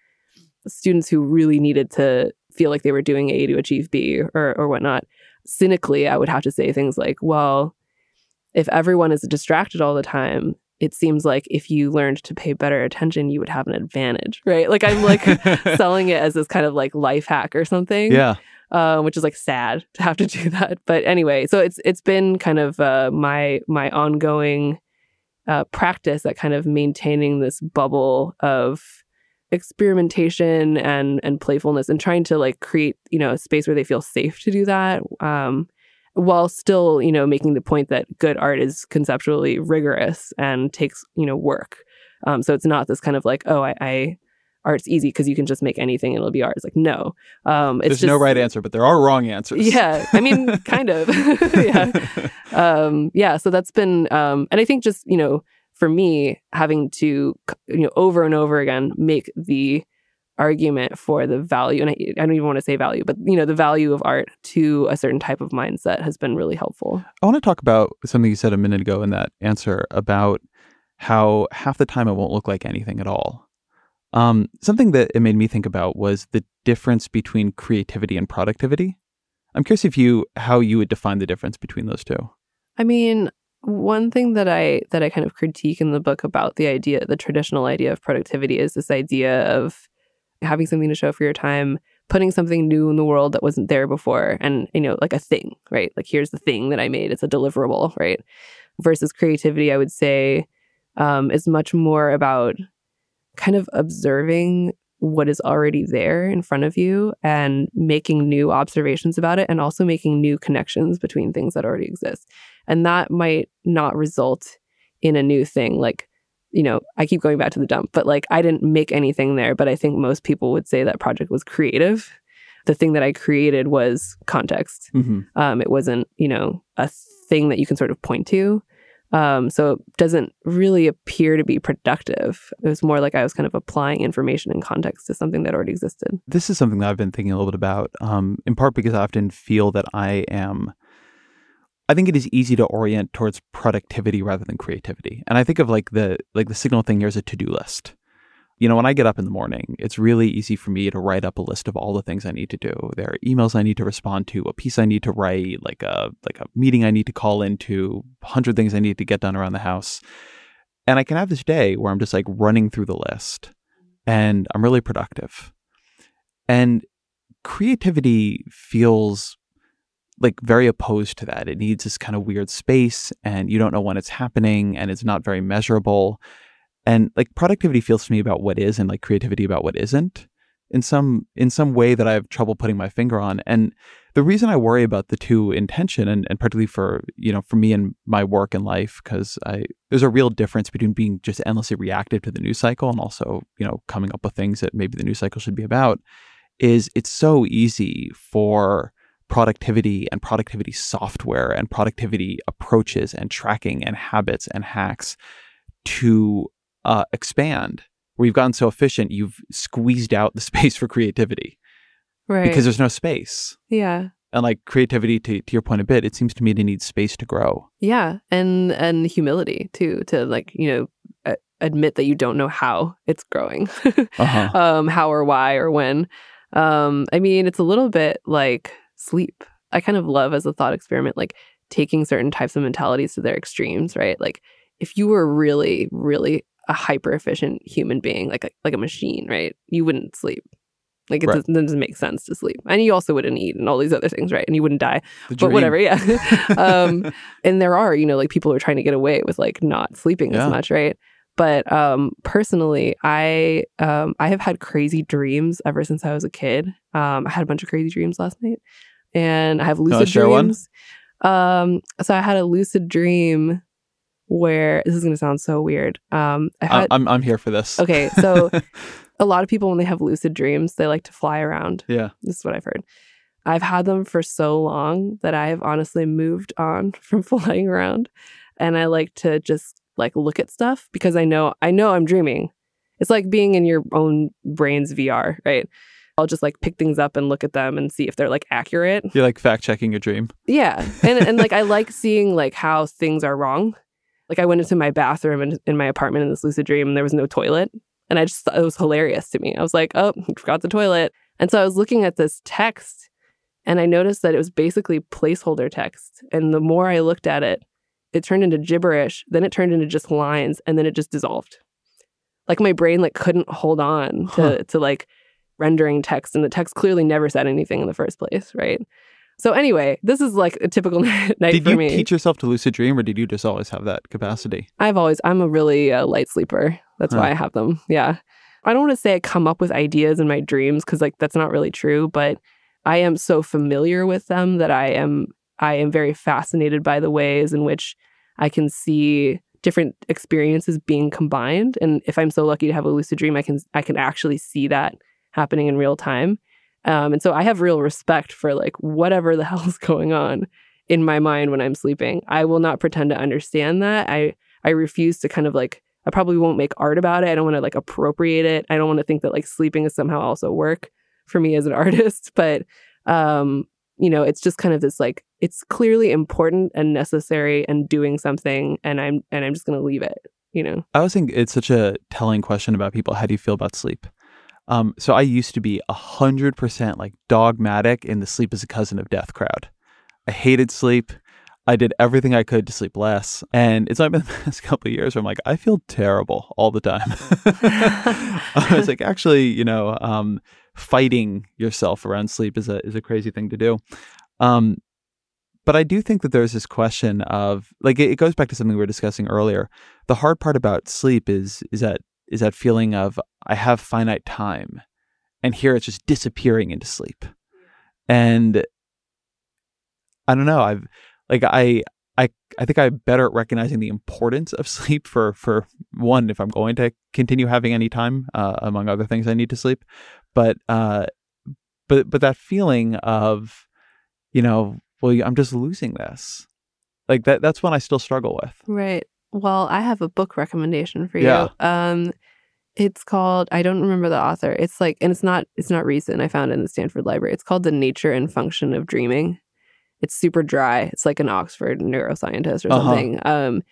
students who really needed to feel like they were doing A to achieve B or, or whatnot. Cynically, I would have to say things like, well, if everyone is distracted all the time, it seems like if you learned to pay better attention, you would have an advantage, right? Like I'm like <laughs> selling it as this kind of like life hack or something. Yeah. Uh, which is like sad to have to do that. But anyway, so it's it's been kind of uh, my my ongoing uh, practice at kind of maintaining this bubble of experimentation and and playfulness and trying to like create you know a space where they feel safe to do that um, while still you know making the point that good art is conceptually rigorous and takes you know work. Um, so it's not this kind of like oh i, I art's easy because you can just make anything and it'll be art it's like no. Um, it's There's just, no right answer, but there are wrong answers. yeah i mean <laughs> kind of. <laughs> Yeah. Um yeah so that's been um and i think just you know for me having to you know over and over again make the argument for the value and I, I don't even want to say value but you know the value of art to a certain type of mindset has been really helpful. I want to talk about something you said a minute ago in that answer about how half the time it won't look like anything at all. Um, something that it made me think about was the difference between creativity and productivity. I'm curious if you how you would define the difference between those two. i mean one thing that i that i kind of critique in the book about the idea the traditional idea of productivity is this idea of having something to show for your time putting something new in the world that wasn't there before and you know like a thing right like here's the thing that i made it's a deliverable right versus creativity i would say um, is much more about kind of observing what is already there in front of you and making new observations about it and also making new connections between things that already exist. And that might not result in a new thing like you know i keep going back to the dump but like i didn't make anything there but i think most people would say that project was creative. The thing that i created was context. Mm-hmm. um, it wasn't you know a thing that you can sort of point to Um, so it doesn't really appear to be productive. It was more like I was kind of applying information and context to something that already existed. This is something that I've been thinking a little bit about, um, in part because I often feel that I am. I think it is easy to orient towards productivity rather than creativity. And I think of like the like the signal thing here as a to-do list you know, when I get up in the morning, it's really easy for me to write up a list of all the things I need to do. There are emails I need to respond to, a piece I need to write, like a like a meeting I need to call into, hundred things I need to get done around the house. And I can have this day where I'm just like running through the list and I'm really productive. And creativity feels like very opposed to that. It needs this kind of weird space and you don't know when it's happening and it's not very measurable. And like productivity feels to me about what is and like creativity about what isn't in some in some way that I have trouble putting my finger on. And the reason I worry about the two intention and, and particularly for, you know, for me and my work and life, because I there's a real difference between being just endlessly reactive to the news cycle and also, you know, coming up with things that maybe the news cycle should be about, is it's so easy for productivity and productivity software and productivity approaches and tracking and habits and hacks to uh, expand, where you've gotten so efficient, you've squeezed out the <laughs> space for creativity. Right. Because there's no space. Yeah. And like creativity, to, to your point a bit, it seems to me to need space to grow. Yeah. And and humility too, to like, you know, admit that you don't know how it's growing. <laughs> Uh-huh. um, how or why or when. Um, I mean, it's a little bit like sleep. I kind of love as a thought experiment, like taking certain types of mentalities to their extremes, right? Like if you were really, really a hyper efficient human being, like a, like a machine, right? You wouldn't sleep. Like it Right. doesn't, doesn't make sense to sleep, and you also wouldn't eat and all these other things, right? And you wouldn't die, but whatever, yeah. <laughs> <laughs> um, and there are, you know, like people who are trying to get away with like not sleeping Yeah. as much, right? But um, personally, I um, I have had crazy dreams ever since I was a kid. Um, I had a bunch of crazy dreams last night, and I have lucid share one? dreams. Um, so I had a lucid dream where this is going to sound so weird. Um, I had I'm, I'm here for this. okay, so <laughs> a lot of people when they have lucid dreams, they like to fly around. yeah. This is what I've heard. I've had them for so long that I have honestly moved on <laughs> from flying around, and I like to just like look at stuff because I know I know I'm dreaming. It's like being in your own brain's VR, right? I'll just like pick things up and look at them and see if they're like accurate. You're like fact checking your dream. Yeah. And and like I like <laughs> seeing like how things are wrong. Like I went into my bathroom in, in my apartment in this lucid dream and there was no toilet. And I just thought it was hilarious to me. I was like, oh, <laughs> forgot the toilet. And so I was looking at this text and I noticed that it was basically placeholder text. And the more I looked at it, it turned into gibberish. Then it turned into just lines and then it just dissolved. Like my brain like couldn't hold on to Huh. to like rendering text and the text clearly never said anything in the first place, right? So anyway, this is like a typical <laughs> night Did for me. Did you teach yourself to lucid dream or did you just always have that capacity? I've always I'm a really uh, light sleeper. That's Huh. why I have them. Yeah. I don't want to say I come up with ideas in my dreams cuz like that's not really true, but I am so familiar with them that I am I am very fascinated by the ways in which I can see different experiences being combined and if I'm so lucky to have a lucid dream I can I can actually see that happening in real time. Um, and so I have real respect for like whatever the <laughs> hell's going on in my mind when I'm sleeping. I will not pretend to understand that. I I refuse to kind of like I probably won't make art about it. I don't want to like appropriate it. I don't want to think that like sleeping is somehow also work for me as an <laughs> artist, but um you know, it's just kind of this like it's clearly important and necessary and doing something and I'm and I'm just going to leave it, you know. I always think it's such a telling question about people. How do you feel about sleep? Um, so I used to be a hundred percent like dogmatic in the sleep is a cousin of death crowd. I hated sleep. I did everything I could to sleep less. And it's only been <laughs> the past couple of years where I'm like, I feel terrible all the time. <laughs> I was like, actually, you know, um, fighting yourself around sleep is a is a crazy thing to do. Um, but I do think that there's this question of like it, it goes back to something we were discussing earlier. The hard part about sleep is is that is that feeling of I have finite time, and here it's just disappearing into sleep, and I don't know. I've like I I I think I'm better at recognizing the importance of <laughs> sleep for for one if I'm going to continue having any time uh, among other things I need to sleep, but uh, but but that feeling of you know well I'm just losing this Like that that's one I still struggle with. Right. Well, I have a book recommendation for you. Yeah. Um it's called I don't remember the author. It's like and it's not it's not recent. I found it in the Stanford Library. It's called The Nature and Function of Dreaming. It's super dry. It's like an Oxford neuroscientist or Uh-huh. something. Um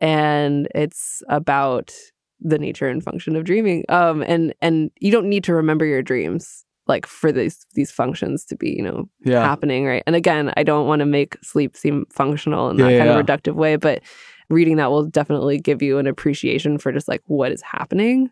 and it's about the nature and function of dreaming. Um and and you don't need to remember your dreams like for these these functions to be, you know, Yeah. happening, right? And again, I don't want to make sleep seem functional in that Yeah, kind yeah. of reductive way, but reading that will definitely give you an appreciation for just like what is happening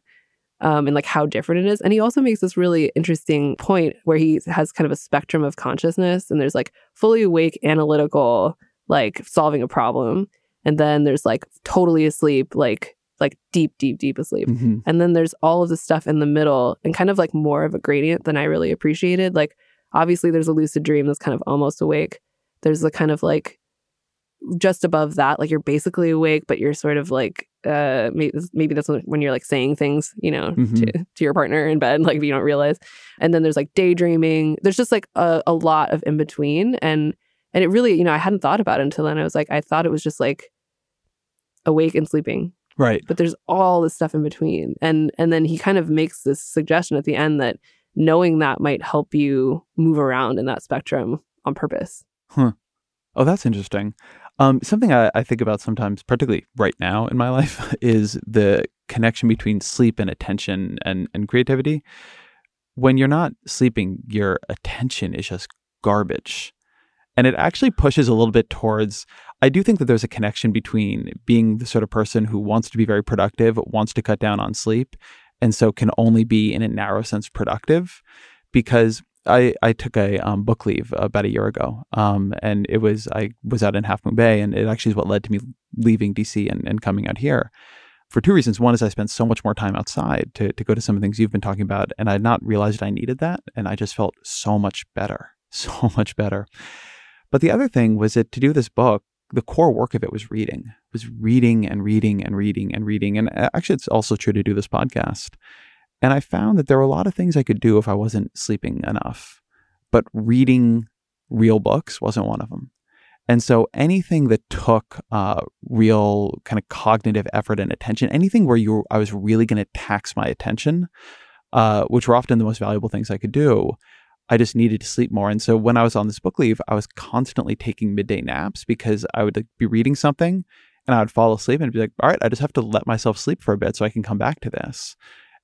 um, and like how different it is. And he also makes this really interesting point where he has kind of a spectrum of consciousness, and there's like fully awake, analytical, like solving a problem, and then there's like totally asleep, like like deep, deep, deep asleep. Mhm. And then there's all of the stuff in the middle and kind of like more of a gradient than I really appreciated. Like, obviously, there's a lucid dream that's kind of almost awake. There's a kind of like just above that, like you're basically awake, but you're sort of like, uh, maybe, maybe that's when you're like saying things, you know, Mhm. to, to your partner in bed, <laughs> like if you don't realize. And then there's like daydreaming. There's just like a, a lot of in between. And, and it really, you know, I hadn't thought about it until then. I was like, I thought it was just like awake and sleeping Right. but there's all this stuff in between and and then he kind of makes this suggestion at the end that knowing that might help you move around in that spectrum on purpose Oh, that's interesting. Um, something I, I think about sometimes, particularly right now in my <laughs> life, is the connection between sleep and attention and, and creativity. When you're not sleeping, your attention is just garbage. And it actually pushes a little bit towards. I do think that there's a connection between being the sort of person who wants to be very productive, wants to cut down on sleep, and so can only be, in a narrow sense, productive. Because I, I took a um, book leave about a year ago, um, and it was I was out in Half Moon Bay, and it actually is what led to me leaving DC and, and coming out here for two reasons. One is I spent so much more time outside to to go to some of the things you've been talking about, and I had not realized I needed that, and I just felt so much better, <laughs> so much better. But the other thing was that to do this book, the core work of it was reading, was reading and reading and reading and reading, and uh, actually it's also true to do this podcast. And I found that there were a lot of things I could do if I wasn't sleeping enough, but reading real books wasn't one of them. And so anything that took uh, real kind of cognitive effort and attention, anything where you I was really going to tax my attention, uh, which were often the most valuable things I could do, I just needed to sleep more. And so when I was on this book leave, I was constantly taking midday naps because I would like, be reading something and I would fall asleep and be like, all right, I just have to let myself sleep for a bit so I can come back to this.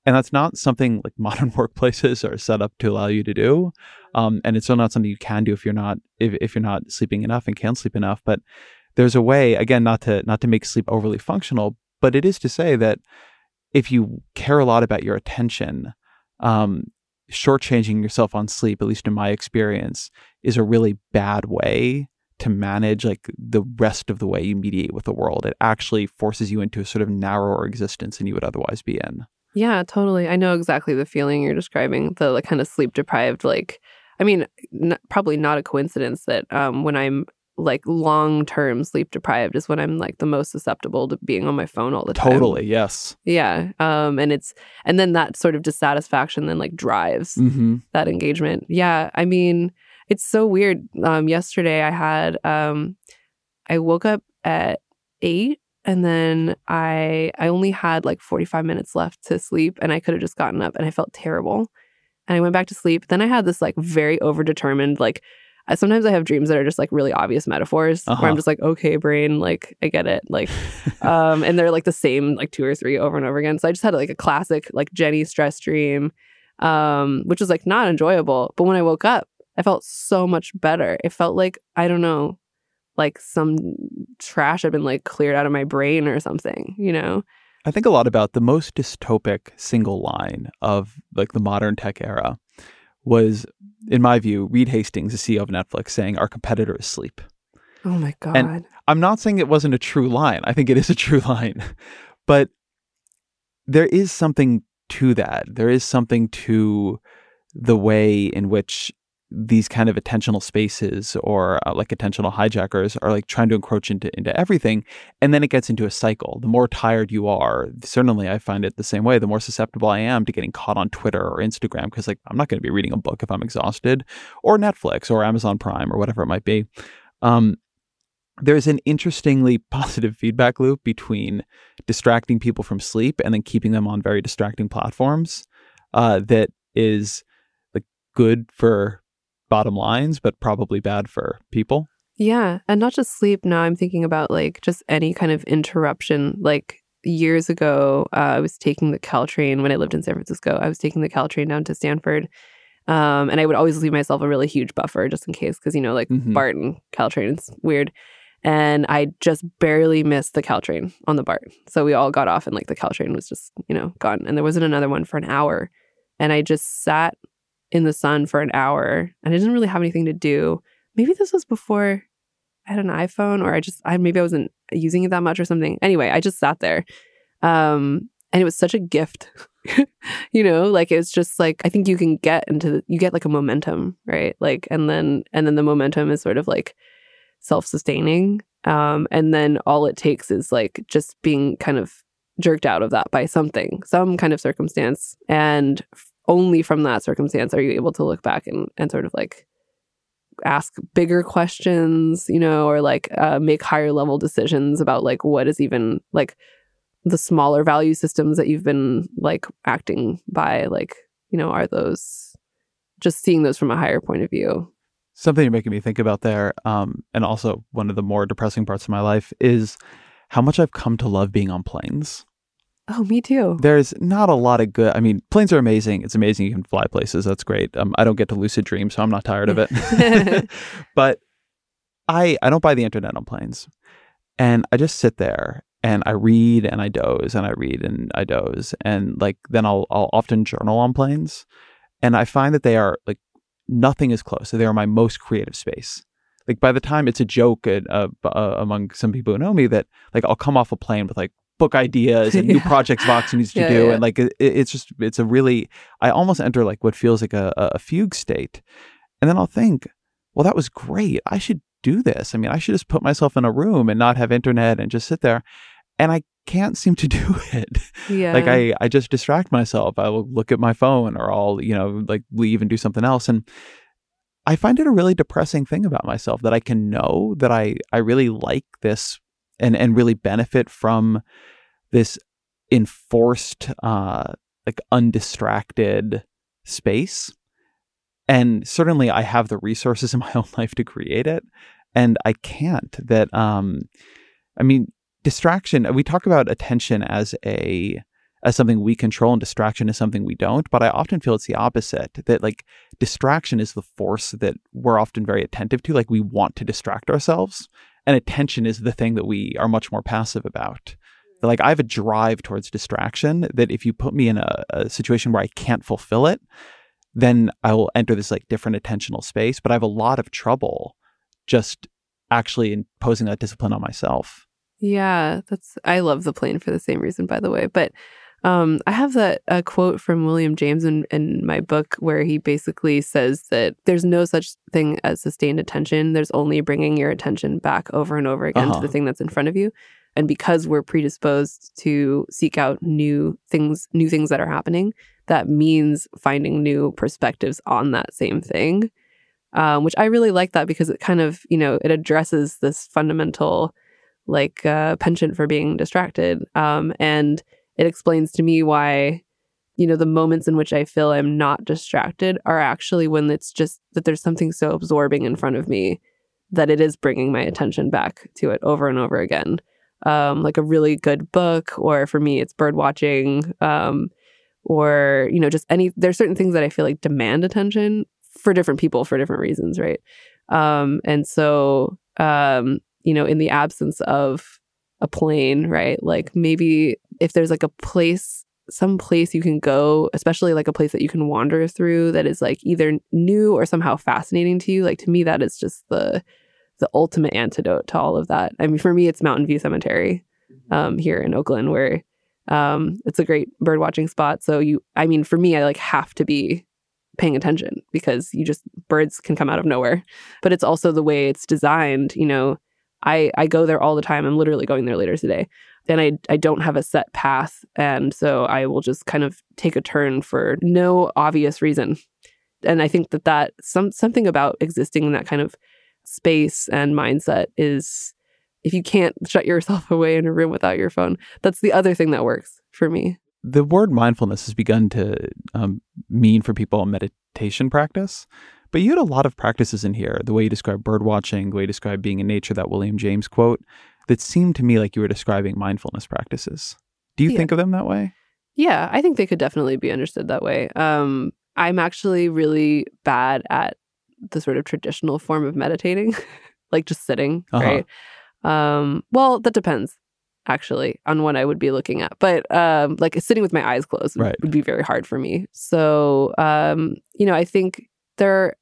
And that's not something like <laughs> modern workplaces are set up to allow you to do. Um, and it's still not something you can do if you're not if, if you're not sleeping enough and can't sleep enough. But there's a way, again, not to not to make sleep overly functional, but it is to say that if you care a lot about your attention, um, shortchanging yourself on sleep, at least in my experience, is a really bad way to manage like the rest of the way you mediate with the world. It actually forces you into a sort of narrower existence than you would otherwise be in. Yeah totally i know exactly the feeling you're describing the like kind of sleep deprived like i mean n- probably not a coincidence that um when i'm like long term sleep deprived is when i'm like the most susceptible to being on my phone all the time Totally, yes. yeah um and it's and then that sort of dissatisfaction then like drives Mm-hmm. that engagement. Yeah, I mean, it's so weird. Um, yesterday I had um, I woke up at eight, and then I I only had like forty five minutes left to sleep, and I could have just gotten up, and I felt terrible, and I went back to sleep. Then I had this like very overdetermined like. I, sometimes I have dreams that are just like really obvious metaphors Uh-huh. where I'm just like, okay, brain, like I get it, like <laughs> um, and they're like the same like two or three over and over again. So I just had like a classic like Jenny stress dream, um, which was like not enjoyable. But when I woke up, I felt so much better. It felt like I don't know, like some trash had been like cleared out of my brain or something. You know? I think a lot about the most dystopic single line of like the modern tech era was, in my view, Reed Hastings, the CEO of Netflix, saying our competitor is sleep. Oh my god. I'm not saying it wasn't a true line. I think it is a true <laughs> line. But there is something to that. There is something to the way in which these kind of attentional spaces or uh, like attentional hijackers are like trying to encroach into into everything and then it gets into a cycle. The more tired you are certainly i find it the same way the more susceptible i am to getting caught on twitter or instagram because like i'm not going to be reading a book if i'm exhausted or netflix or amazon prime or whatever it might be. Um there's an interestingly <laughs> positive feedback loop between distracting people from sleep and then keeping them on very distracting platforms uh, that is like good for bottom lines, but probably bad for people. Yeah. And not just sleep. Now I'm thinking about like just any kind of interruption. Like years ago, uh, I was taking the Caltrain when I lived in San Francisco. I was taking the Caltrain down to Stanford. Um, and I would always leave myself a really huge buffer just in case, because, you know, like Mhm. BART and Caltrain, it's weird. And I just barely missed the Caltrain on the BART. So we all got off and like the Caltrain was just, you know, gone. And there wasn't another one for an hour. And I just sat in the sun for an hour and I didn't really have anything to do. Maybe this was before I had an iPhone or I just I maybe I wasn't using it that much or something. Anyway, I just sat there. Um and it was such a gift. <laughs> you know, like it's just like I think you can get into the, you get like a momentum, right? Like and then and then the momentum is sort of like self-sustaining. Um and then all it takes is like just being kind of jerked out of that by something, some kind of circumstance and only from that circumstance are you able to look back and and sort of like ask bigger questions, you know, or like uh, make higher level decisions about like what is even like the smaller value systems that you've been like acting by. Like, you know, are those just seeing those from a higher point of view? Something you're making me think about there, um, and also one of the more depressing parts of my life is how much I've come to love being on planes. Oh, me too. There's not a lot of good. I mean, planes are amazing. It's amazing you can fly places. That's great. Um, I don't get to lucid dream, so I'm not tired of it. <laughs> <laughs> but I I don't buy the internet on planes, and I just sit there and I read and I doze and I read and I doze and like then I'll I'll often journal on planes, and I find that they are like nothing is close. So they are my most creative space. Like by the time it's a joke at, uh, uh, among some people who know me that like I'll come off a plane with like book ideas and new <laughs> Yeah. projects Vox needs to Yeah, do, yeah. and like it, it's just it's a really I almost enter like what feels like a, a fugue state, and then I'll think, well, that was great. I should do this. I mean, I should just put myself in a room and not have internet and just sit there, and I can't seem to <laughs> do it. yeah. like I, I just distract myself. I will look at my phone or I'll, you know, like leave and do something else. And I find it a really depressing thing about myself that I can know that I, I really like this and, and really benefit from this enforced, uh, like undistracted space. And certainly I have the resources <laughs> in my own life to create it. And I can't that, um, I mean, distraction, we talk about attention as a, as something we control and distraction is something we don't. But I often feel it's the opposite that like distraction is the force that we're often very attentive to. Like we want to distract ourselves, and attention is the thing that we are much more passive about. Like I have a drive towards distraction that if you put me in a, a situation where I can't fulfill it, then I will enter this like different attentional space. But I have a lot of trouble just actually imposing that discipline on myself. Yeah, that's I love the plane for the same reason, by the way. But um, I have that a quote from William James in, in my book where he basically says that there's no such thing as sustained attention. There's only bringing your attention back over and over again Uh-huh. to the thing that's in front of you. And because we're predisposed to seek out new things, new things that are happening, that means finding new perspectives on that same thing. Um, which I really like that because it kind of, you know, it addresses this fundamental like uh, penchant for being distracted. Um, and it explains to me why, you know, the moments in which I feel I'm not distracted are actually when it's just that there's something so absorbing in front of me that it is bringing my attention back to it over and over again. Um, like a really good book, or for me, it's bird watching, um, or, you know, just any, there's certain things that I feel like demand attention for different people for different reasons, right? Um, and so, um, you know, in the absence of a plane, right? Like maybe if there's like a place, some place you can go, especially like a place that you can wander through that is like either new or somehow fascinating to you. Like to me, that is just the the ultimate antidote to all of that. I mean, for me, it's Mountain View Cemetery um, here in Oakland, where um, it's a great bird watching spot. So you, I mean, for me, I like have to be paying attention because you just birds can come out of nowhere. But it's also the way it's designed. You know, I I go there all the time. I'm literally going there later today. Then I I don't have a set path, and so I will just kind of take a turn for no obvious reason. And I think that that some something about existing in that kind of space and mindset is if you can't shut yourself <laughs> away in a room without your phone, that's the other thing that works for me. The word mindfulness has begun to um, mean for people a meditation practice. But you had a lot of practices in here, the way you describe bird watching, the way you describe being in nature, that William James quote, that seemed to me like you were describing mindfulness practices. Do you Yeah. think of them that way? Yeah, I think they could definitely be understood that way. Um, I'm actually really bad at the sort of traditional form of meditating, <laughs> like just sitting, Uh-huh. right? Um, well, that depends actually on what I would be looking at. But um, like sitting with my eyes closed would- Right. would be very hard for me. So, um, you know, I think there,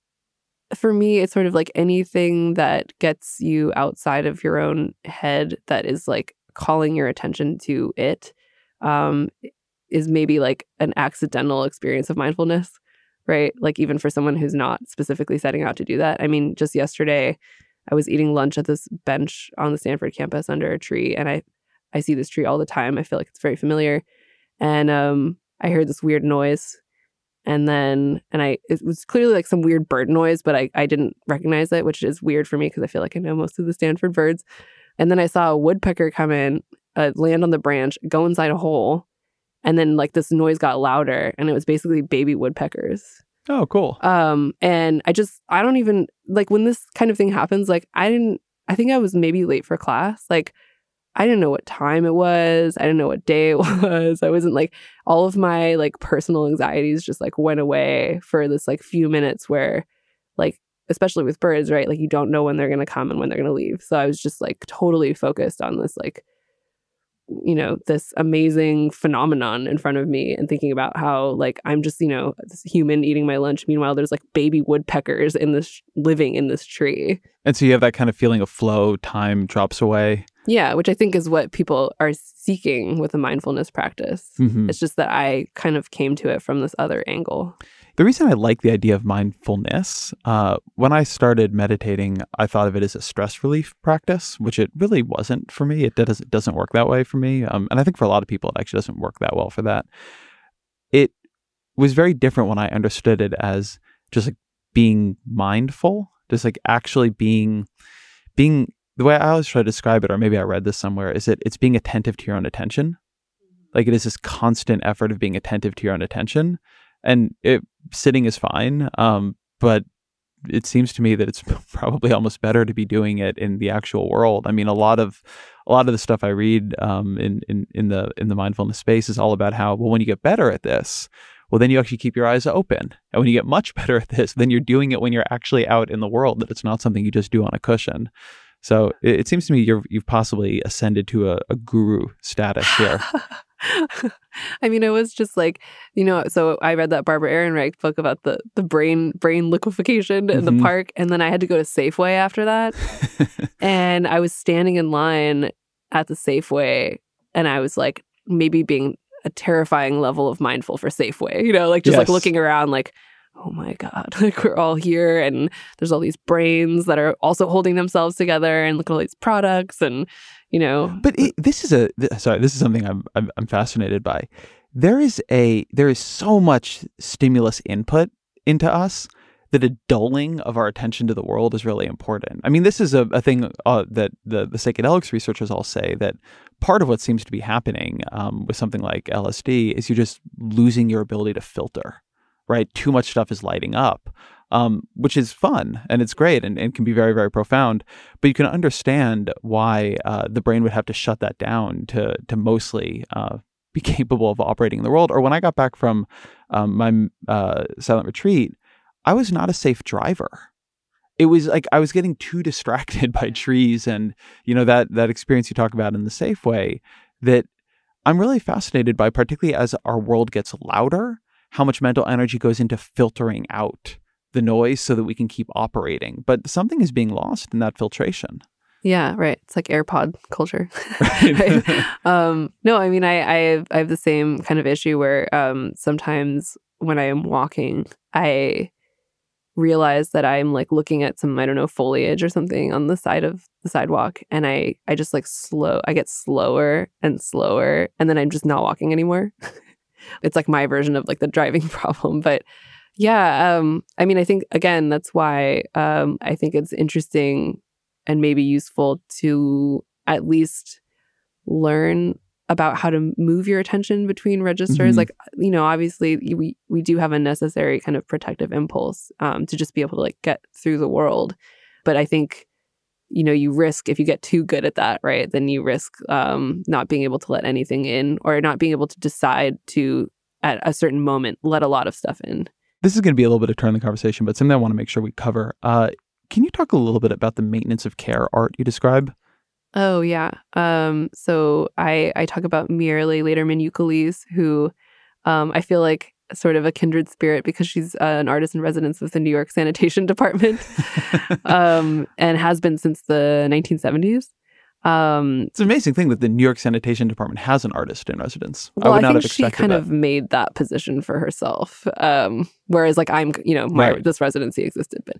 for me, it's sort of like anything that gets you outside of your own head that is like calling your attention to it um, is maybe like an accidental experience of mindfulness, right? Like even for someone who's not specifically setting out to do that. I mean, just yesterday, I was eating lunch at this bench on the Stanford campus under a tree, and I I see this tree all the time. I feel like it's very familiar, and um, I heard this weird noise, and then and I it was clearly like some weird bird noise, but I I didn't recognize it, which is weird for me because I feel like I know most of the Stanford birds. And then I saw a woodpecker come in, uh, land on the branch, go inside a hole, and then like this noise got louder, and it was basically baby woodpeckers. Oh, cool. Um, and I just, I don't even like when this kind of thing happens, like, I didn't, I think I was maybe late for class. Like, I didn't know what time it was. I didn't know what day it <laughs> was. I wasn't like, all of my like personal anxieties just like went away for this like few minutes where, like, especially with birds, right? Like, you don't know when they're going to come and when they're going to leave. So I was just like totally focused on this, like, you know this amazing phenomenon in front of me and thinking about how like i'm just you know this human eating my lunch meanwhile there's like baby woodpeckers in this living in this tree And so you have that kind of feeling of flow, time drops away. Yeah which i think is what people are seeking with a mindfulness practice Mhm. it's just that i kind of came to it from this other angle The reason I like the idea of mindfulness, uh, when I started meditating, I thought of it as a stress relief practice, which it really wasn't for me. It doesn't it doesn't work that way for me, um, and I think for a lot of people, it actually doesn't work that well for that. It was very different when I understood it as just like being mindful, just like actually being being the way I always try to describe it, or maybe I read this somewhere, is that it's being attentive to your own attention. Like it is this constant effort of being attentive to your own attention and it sitting is fine um but it seems to me that it's <laughs> probably almost better to be doing it in the actual world. I mean a lot of a lot of the stuff i read um in in in the in the mindfulness space is all about how well when you get better at this well then you actually keep your eyes open. And when you get much <laughs> better at this then you're doing it when you're actually out in the world that it's not something you just do on a cushion so it, it seems to me you're you've possibly ascended to a, a guru status here <laughs> I mean, it was just like, you know, so I read that Barbara Ehrenreich book about the the brain brain liquefaction in Mhm. the park, and then I had to go to Safeway after that, <laughs> and I was standing in line at the Safeway, and I was like, maybe being a terrifying level of mindful for Safeway, you know, like just like looking around, like. Oh my God, <laughs> like we're all here and there's all these brains that are also holding themselves together and look at all these products and, you know, But it, this is a th- sorry. This is something I'm, I'm I'm fascinated by. There is a there is so much stimulus input into us that a dulling of our attention to the world is really important. I mean, this is a, a thing uh, that the the psychedelics researchers all say that part of what seems to be happening um, with something like LSD is you're just losing your ability to filter. Right, too much stuff is lighting up, um, which is fun and it's great and, and can be very very profound but you can understand why uh, the brain would have to shut that down to to mostly uh, <laughs> be capable of operating in the world. Or when I got back from um, my uh, silent retreat, I was not a safe driver. It was like I was getting too distracted <laughs> by trees and you know that that experience you talk about in the Safeway that I'm really fascinated by, particularly as our world gets louder, how much mental energy goes into filtering out the noise so that we can keep operating. But something is being lost in that filtration. Yeah, right. It's like AirPod culture. Right. <laughs> <laughs> Right? Um, no, I mean, I, I have I have the same kind of issue where um, sometimes when I am walking, I realize that I'm like looking at some I don't know foliage or something on the side of the sidewalk, and I I just like slow. I get slower and slower, and then I'm just not walking anymore. <laughs> it's like my version of like the driving <laughs> problem, but yeah um i mean i think again that's why um i think it's interesting and maybe useful to at least learn about how to move your attention between registers. Mhm. Like, you know, obviously we we do have a necessary kind of protective impulse um, to just be able to like get through the world. But I think, you know, you risk if you get too good at that, right? Then you risk um, not being able to let anything in, or not being able to decide to at a certain moment let a lot of stuff in. This is going to be a little bit of turn the conversation, but something I want to make sure we cover. Uh, can you talk a little bit about the maintenance of care art you describe? Oh yeah. Um, so I I talk about Mierle Laderman Ukeles, who um, I feel like sort of a kindred spirit because she's uh, an artist in residence with the New York Sanitation <laughs> Department, um, and has been since the 1970s. Um, It's an amazing thing that the New York Sanitation Department has an artist in residence. well, I I, would not think have she kind that. of made that position for herself. Um, whereas, like, I'm, you know, my Right. this residency existed, but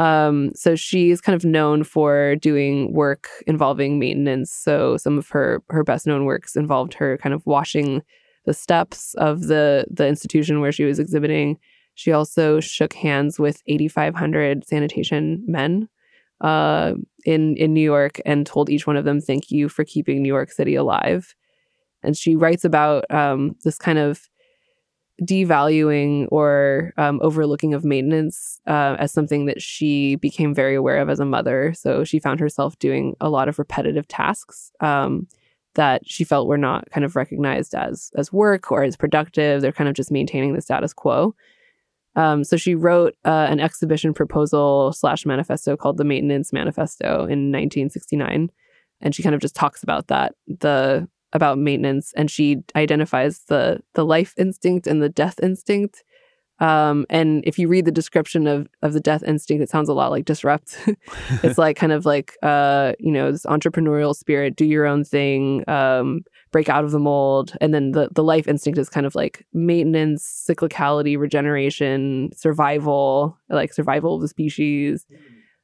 um, so she's kind of known for doing work involving maintenance. So some of her her best known works involved her kind of washing the steps of the the institution where she was exhibiting. She also shook hands with 8,500 sanitation men uh, in in New York and told each one of them, "Thank you for keeping New York City alive." And she writes about um, this kind of devaluing or um, overlooking of maintenance uh, as something that she became very aware of as a mother. So she found herself doing a lot of repetitive tasks um, that she felt were not kind of recognized as as work or as productive. They're kind of just maintaining the status quo. Um, so she wrote uh, an exhibition proposal slash manifesto called the Maintenance Manifesto in 1969, and she kind of just talks about that the about maintenance, and she identifies the the life instinct and the death instinct. Um, and if you read the description of of the death instinct, it sounds a lot like disrupt. <laughs> it's like kind of like uh, you know this entrepreneurial spirit, do your own thing, um, break out of the mold, and then the the life instinct is kind of like maintenance, cyclicality, regeneration, survival, like survival of the species.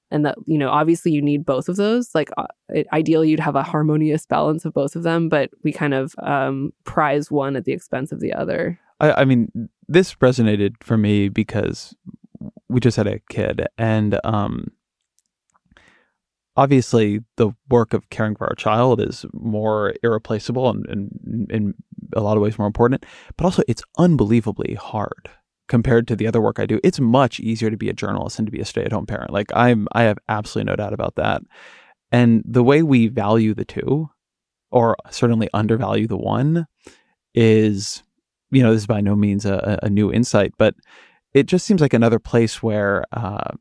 And that you know, obviously, you need both of those. Like, uh, ideally, you'd have a harmonious balance of both of them, but we kind of um, prize one at the expense of the other. I, I mean, this resonated for me because we just had a kid, and um, obviously, the work of caring for our child is more irreplaceable and, and in a lot of ways more important. But also, it's unbelievably hard compared to the other work I do. It's much easier to be a journalist and to be a stay-at-home parent. Like I'm, I have absolutely no doubt about that. And the way we value the two, or certainly undervalue the one, is you know, this is by no means a, a new insight, but it just seems like another place where uh,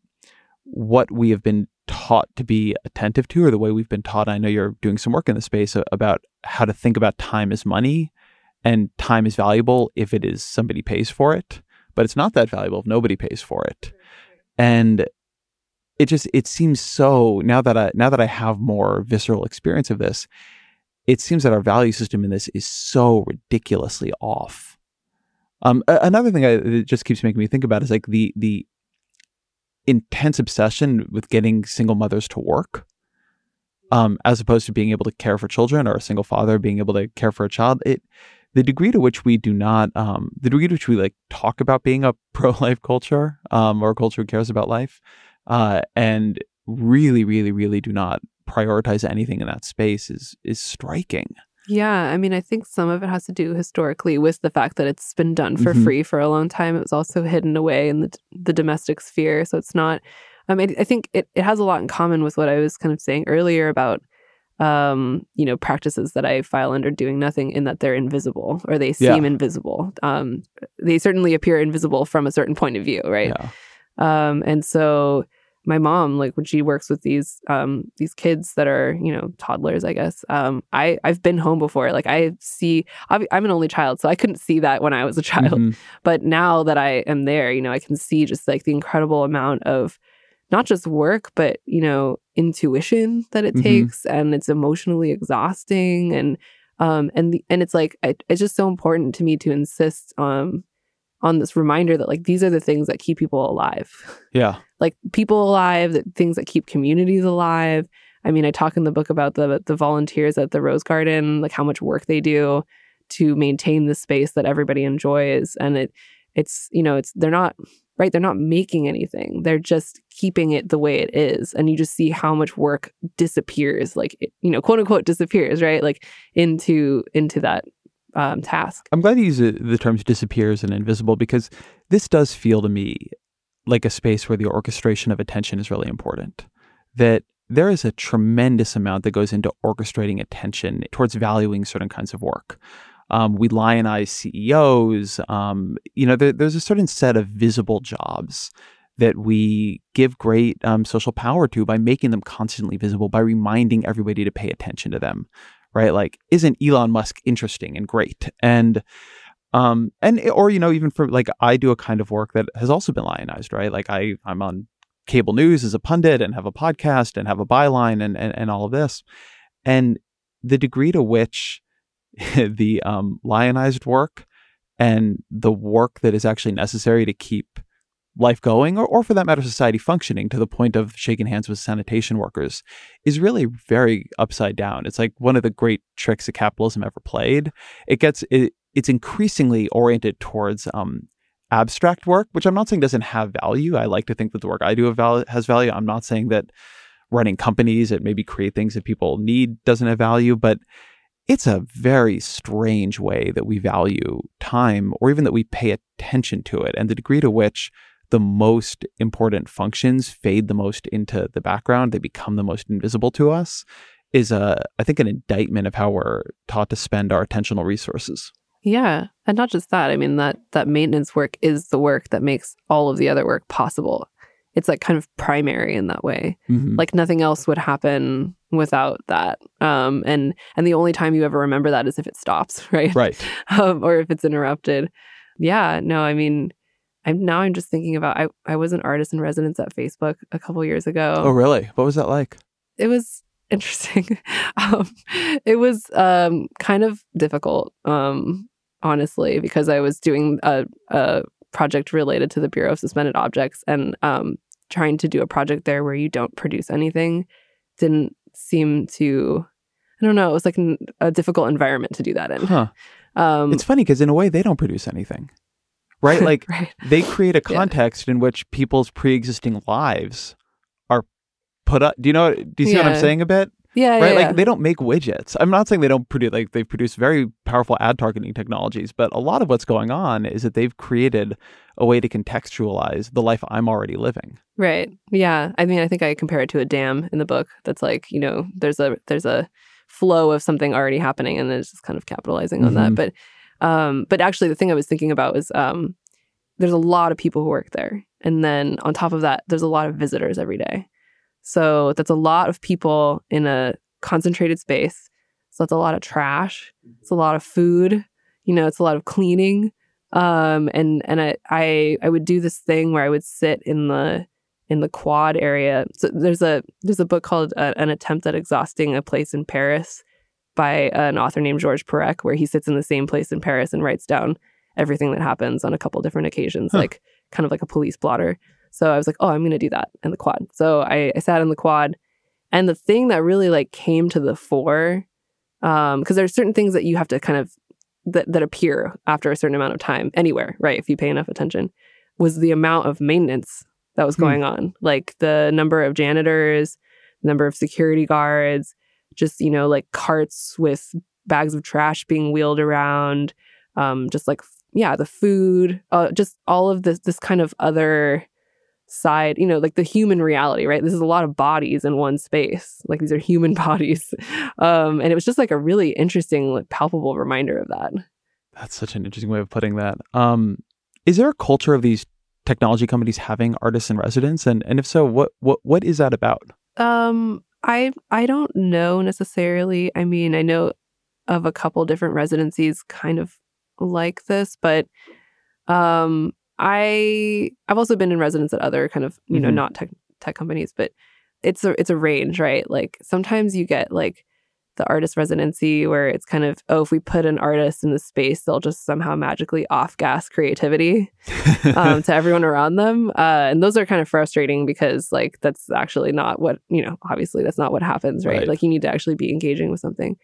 what we have been taught to be attentive to, or the way we've been taught. I know you're doing some work in the space about how to think about time as money, and time is valuable if it is somebody pays for it, but it's not that valuable if nobody pays for it. And it just it seems so now that I now that I have more visceral experience of this, it seems that our value system in this is so ridiculously off. Um, another thing that just keeps making me think about is like the the intense obsession with getting single mothers to work, um, as opposed to being able to care for children, or a single father being able to care for a child. It the degree to which we do not, um, the degree to which we like talk about being a <laughs> pro life culture, um, or a culture who cares about life, uh, and really, really, really do not prioritize anything in that space is is striking. Yeah, I mean, I think some of it has to do historically with the fact that it's been done for Mhm. free for a long time. It was also hidden away in the the domestic sphere, so it's not. I mean, I think it, it has a lot in common with what I was kind of saying earlier about, um, you know, practices that I file under doing nothing, in that they're invisible or they Yeah. seem invisible. Um, they certainly appear invisible from a certain point of view, right? Yeah. Um, and so my mom, like when she works with these um these kids that are you know toddlers, I guess. Um, I I've been home before. Like I see, I'm an only child, so I couldn't see that when I was a <laughs> child. Mhm. But now that I am there, you know, I can see just like the incredible amount of not just work, but you know, intuition that it Mhm. takes, and it's emotionally exhausting, and um, and the, and it's like it, it's just so important to me to insist um on this reminder that like these are the things that keep people alive <laughs> Yeah. Like people alive, that things that keep communities alive. I mean, I talk in the book about the the volunteers at the Rose Garden, like how much work they do to maintain the space that everybody enjoys, and it it's you know it's they're not right? They're not making anything. They're just keeping it the way it is. And you just see how much work disappears, like, you know, quote unquote disappears, right? Like into, into that um, task. I'm glad you use the terms disappears and invisible because this does feel to me like a space where the orchestration of attention is really important. That there is a tremendous amount that goes into orchestrating attention towards valuing certain kinds of work. Um, we lionize CEOs. Um, you know, there, there's a certain set of visible jobs that we give great um, social power to by making them constantly visible, by reminding everybody to pay attention to them, right? Like, isn't Elon Musk interesting and great? And um, and or you know, even for like I do a kind of work that has also been lionized, right? Like I I'm on cable news as a pundit and have a podcast and have a byline and and, and all of this, and the degree to which <laughs> the um, lionized work and the work that is actually necessary to keep life going, or, or for that matter, society functioning to the point of shaking hands with sanitation workers, is really very upside down. It's like one of the great tricks that capitalism ever played. It gets it, it's increasingly oriented towards um, abstract work, which I'm not saying doesn't have value. I like to think that the work I do has value. I'm not saying that running companies that maybe create things that people need doesn't have value, but it's a very strange way that we value time or even that we pay attention to it and the degree to which the most important functions fade the most into the background they become the most invisible to us is a i think an indictment of how we're taught to spend our attentional resources yeah and not just that i mean that that maintenance work is the work that makes all of the other work possible it's like kind of primary in that way. Mm-hmm. Like nothing else would happen without that. Um, and and the only time you ever remember that is if it stops, <laughs> right? Right. Um, or if it's interrupted. Yeah. No, I mean, I'm now I'm just thinking about I I was an artist in residence at Facebook a couple years ago. Oh, really? What was that like? It was interesting. <laughs> um, it was um, kind of difficult, um, honestly, because I was doing a, a project related to the Bureau of Suspended Objects, and um, trying to do a project there where you don't produce anything didn't seem to I don't know, it was like an, a difficult environment to do that in. Huh. Um, it's funny because in a way they don't produce anything. Right? <laughs> Like right. they create a context yeah. in which people's pre-existing lives are put up. Do you know do you see yeah. what I'm saying a bit? Yeah, right. Yeah, like they don't make widgets. I'm not saying they don't produce. Like they produce very powerful ad targeting technologies, but a lot of what's going on is that they've created a way to contextualize the life I'm already living. Right. Yeah. I mean, I think I compare it to a dam in the book. That's like you know, there's a there's a flow of something already happening, and it's just kind of capitalizing on mm-hmm. that. But um, but actually, the thing I was thinking about was um, there's a lot of people who work there, and then on top of that, there's a lot of visitors every day. So that's a lot of people in a concentrated space. So it's a lot of trash. It's a lot of food. You know, it's a lot of cleaning. Um, and and I, I I would do this thing where I would sit in the in the quad area. So there's a there's a book called uh, An Attempt at Exhausting a Place in Paris by an author named Georges Perec, where he sits in the same place in Paris and writes down everything that happens on a couple different occasions, huh. like kind of like a police blotter. So I was like, oh, I'm going to do that in the quad. So I, I sat in the quad. And the thing that really like came to the fore, because um, there's certain things that you have to kind of that, that appear after a certain amount of time anywhere, right? If you pay enough attention, was the amount of maintenance that was hmm. going on, like the number of janitors, number of security guards, just you know like carts with bags of trash being wheeled around, um, just like yeah, the food, uh, just all of this this kind of other side, you know, like the human reality, right? This is a lot of bodies in one space. Like these are human <laughs> bodies. Um, and it was just like a really interesting, like palpable reminder of that. That's such an interesting way of putting that. Um, is there a culture of these technology companies having artists in residence? And and if so, what what what is that about? Um, I I don't know necessarily. I mean, I know of a couple different residencies kind of like this, but um I I've also been in residence at other kind of you mm-hmm. know not tech tech companies, but it's a it's a range, right? Like sometimes you get like the artist residency where it's kind of oh if we put an artist in the space they'll just somehow magically off gas creativity um, to everyone around them uh, and those are kind of frustrating because like that's actually not what you know obviously that's not what happens right? right. like you need to actually be engaging with something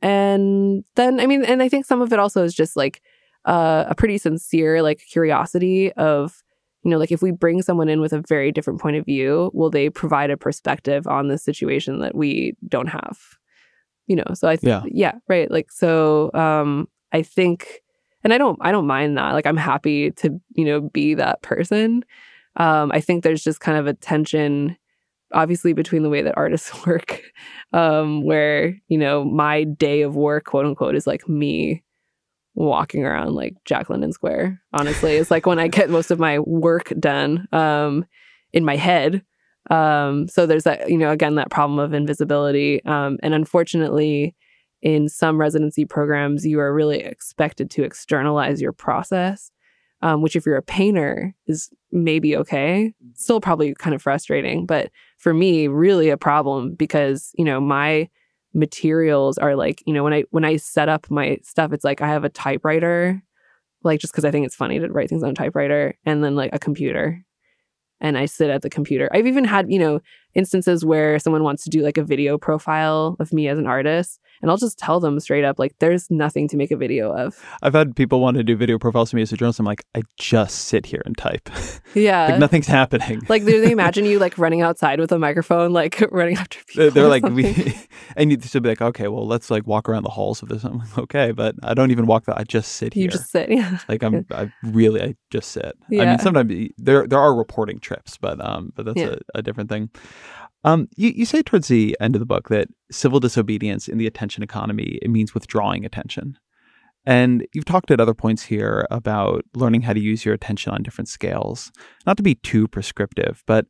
and then i mean and i think some of it also is just like uh, a pretty sincere like curiosity of you know, like if we bring someone in with a very different point of view, will they provide a perspective on the situation that we don't have? You know, so I th- Yeah. yeah, right. Like so um I think and I don't I don't mind that. Like I'm happy to, you know, be that person. Um I think there's just kind of a tension obviously between the way that artists <laughs> work um where, you know, my day of work, quote unquote, is like me walking around like Jack London Square. Honestly, it's like when I get most of my work done um, in my head. Um, so there's that, you know, again that problem of invisibility, um, and unfortunately, in some residency programs, you are really expected to externalize your process. Um, which, if you're a painter, is maybe okay. Still probably kind of frustrating, but for me, really a problem because you know my materials are like you know when i when i set up my stuff it's like i have a typewriter like just because i think it's funny to write things on a typewriter and then like a computer. And i sit at the computer. I've even had you know instances where someone wants to do like a video profile of me as an artist and i'll just tell them straight up like there's nothing to make a video of I've had people want to do video profiles of me as a journalist. I'm like, I just sit here and type. <laughs> yeah like nothing's happening. like do they imagine you like <laughs> running outside with a microphone like <laughs> running after people They're, like, we, and you'd be like, okay, well, let's like walk around the halls of this. I'm like, okay, but I don't even walk that. I just sit here. you just sit yeah like I'm, I really, I just sit. Yeah. I mean, sometimes there there are reporting trips, but um, but that's Yeah. a, a different thing. Um, you you say towards the end of the book that civil disobedience in the attention economy it means withdrawing attention, and you've talked at other points here about learning how to use your attention on different scales. Not to be too prescriptive, but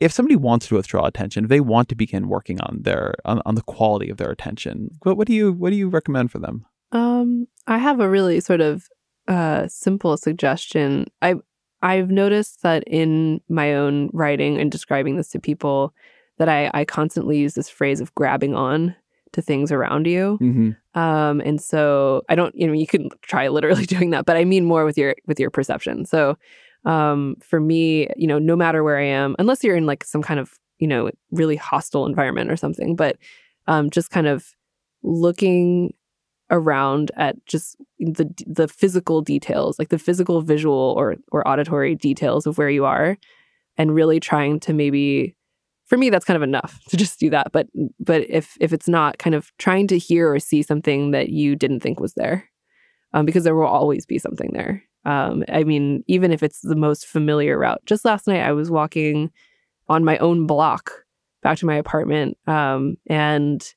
if somebody wants to withdraw attention, if they want to begin working on their on, on the quality of their attention, what what do you what do you recommend for them? Um, I have a really sort of uh simple suggestion. I I've noticed that in my own writing and describing this to people that I I constantly use this phrase of grabbing on to things around you. Mm-hmm. Um, and so I don't, you know, you can try literally <laughs> doing that, but I mean more with your with your perception. So um for me, you know, no matter where I am, unless you're in like some kind of, you know, really hostile environment or something, but um just kind of looking around at just the the physical details, like the physical visual or or auditory details of where you are and really trying to maybe for me that's kind of enough <laughs> to just do that. But but if if it's not kind of trying to hear or see something that you didn't think was there um, because there will always be something there. Um, i mean even if it's the most familiar route just last night i was walking on my own block back to my apartment um, and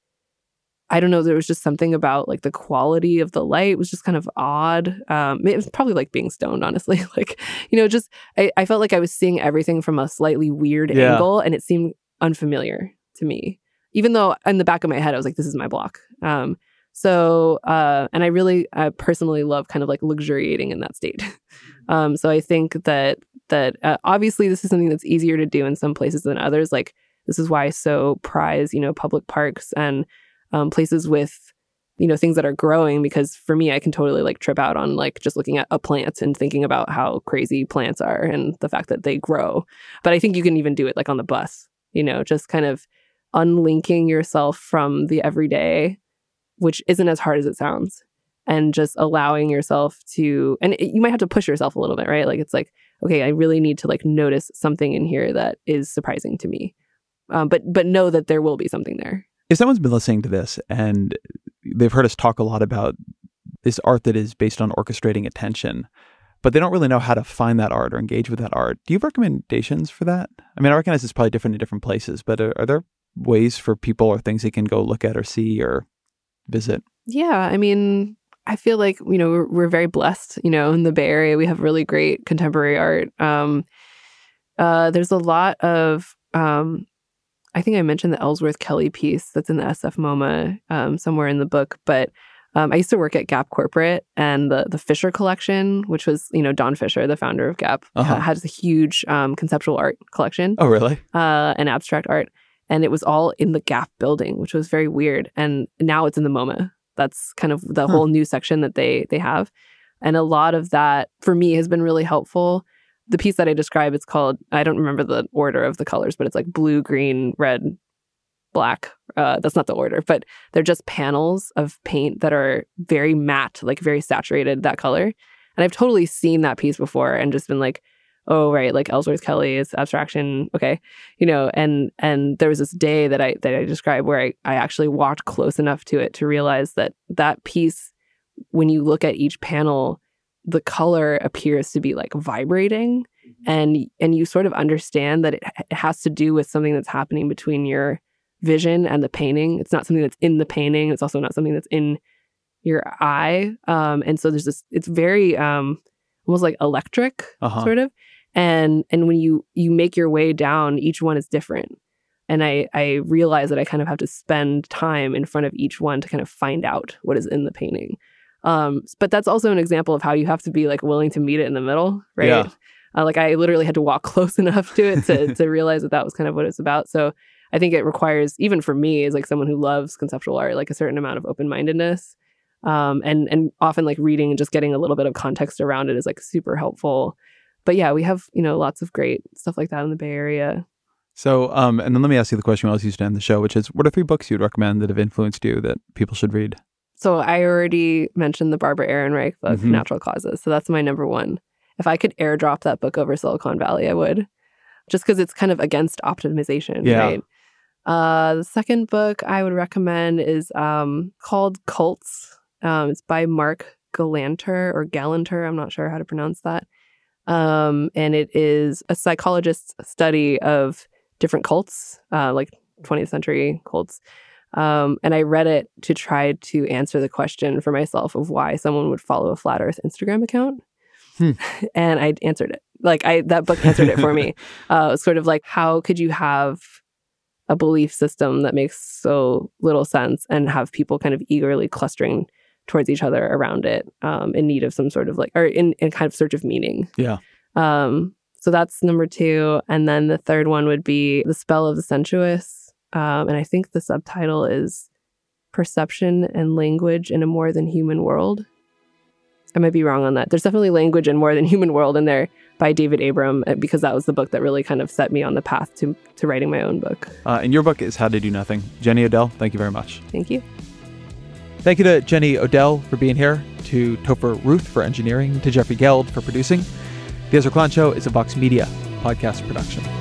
i don't know there was just something about like the quality of the light was just kind of odd. Um, it was probably like being stoned honestly. <laughs> Like you know just I, I felt like i was seeing everything from a slightly weird Yeah. angle and it seemed unfamiliar to me. Even though in the back of my head i was like this is my block. Um so uh and i really uh, personally love kind of like luxuriating in that state. <laughs> Um so i think that that uh, obviously this is something that's easier to do in some places than others. Like this is why i so prize you know public parks and um, places with you know things that are growing because for me i can totally like trip out on like just looking at a plant and thinking about how crazy plants are and the fact that they grow. But i think you can even do it like on the bus you know just kind of unlinking yourself from the everyday which isn't as hard as it sounds and just allowing yourself to and it, you might have to push yourself a little bit right? Like it's like okay i really need to like notice something in here that is surprising to me. Um, but but know that there will be something there if someone's been listening to this and they've heard us talk a lot about this art that is based on orchestrating attention, but they don't really know how to find that art or engage with that art, do you have recommendations for that? I mean, I recognize it's probably different in different places, but are, are there ways for people or things they can go look at or see or visit? Yeah, I mean, I feel like you know we're, we're very blessed. You know, in the Bay Area, we have really great contemporary art. Um, uh, there's a lot of. Um, I think I mentioned the Ellsworth Kelly piece that's in the SF MoMA um, somewhere in the book, but um, I used to work at Gap Corporate and the the Fisher collection, which was you know Don Fisher, the founder of Gap, Uh-huh. has a huge um, conceptual art collection Oh, really? uh, and abstract art. And it was all in the Gap building, which was very weird. And now it's in the MoMA. That's kind of the Huh. whole new section that they they have. And a lot of that for me has been really helpful. The piece that I describe, it's called I don't remember the order of the colors, but it's like blue, green, red, black. Uh, that's not the order, but they're just panels of paint that are very matte, like very saturated that color. And I've totally seen that piece before and just been like, oh right, like Ellsworth Kelly is abstraction, okay, you know. And and there was this day that I that I described where I I actually walked close enough to it to realize that that piece, when you look at each panel, the color appears to be like vibrating, and and you sort of understand that it, it has to do with something that's happening between your vision and the painting. It's not something that's in the painting. It's also not something that's in your eye. Um, and so there's this. It's very um, almost like electric, Uh-huh. sort of. And and when you you make your way down, each one is different. And I I realize that I kind of have to spend time in front of each one to kind of find out what is in the painting. Um, but that's also an example of how you have to be like willing to meet it in the middle, right? Yeah. Uh, like I literally had to walk <laughs> close enough to it to <laughs> to realize that that was kind of what it's about. So I think it requires, even for me, as like someone who loves conceptual art, like a certain amount of open mindedness, um, and and often like reading and just getting a little bit of context around it is like super helpful. But yeah, we have you know lots of great stuff like that in the Bay Area. So, um, and then let me ask you the question we always used to end the show, which is, what are three books you'd recommend that have influenced you that people should read? So I already mentioned the Barbara Ehrenreich book, Mhm. Natural Causes. So that's my number one. If I could airdrop that book over Silicon Valley, I would, just because it's kind of against optimization, Yeah. right? Uh, the second book I would recommend is um, called Cults. Um, it's by Marc Galanter or Galanter. I'm not sure how to pronounce that. Um, and it is a psychologist's study of different cults, uh, like 20th century cults. Um, and I read it to try to answer the question for myself of why someone would follow a flat Earth Instagram account. Hmm. <laughs> and I answered it. Like I that book answered it for me. <laughs> Uh, sort of like how could you have a belief system that makes so little sense and have people kind of eagerly clustering towards each other around it um, in need of some sort of like or in, in kind of search of meaning. Yeah. Um, so that's number two. And then the third one would be The Spell of the Sensuous. Um, and I think the subtitle is Perception and Language in a More Than Human World. I might be wrong on that. There's definitely language in More Than <laughs> Human World in there by David Abram uh, because that was the book that really kind of set me on the path to, to writing my own book. Uh, and your book is How to Do Nothing. Jenny Odell, thank you very much. Thank you. Thank you to Jenny Odell for being here, to Topher Ruth for engineering, to Jeffrey Geld for producing. The Ezra Klein Show is a Vox Media podcast production.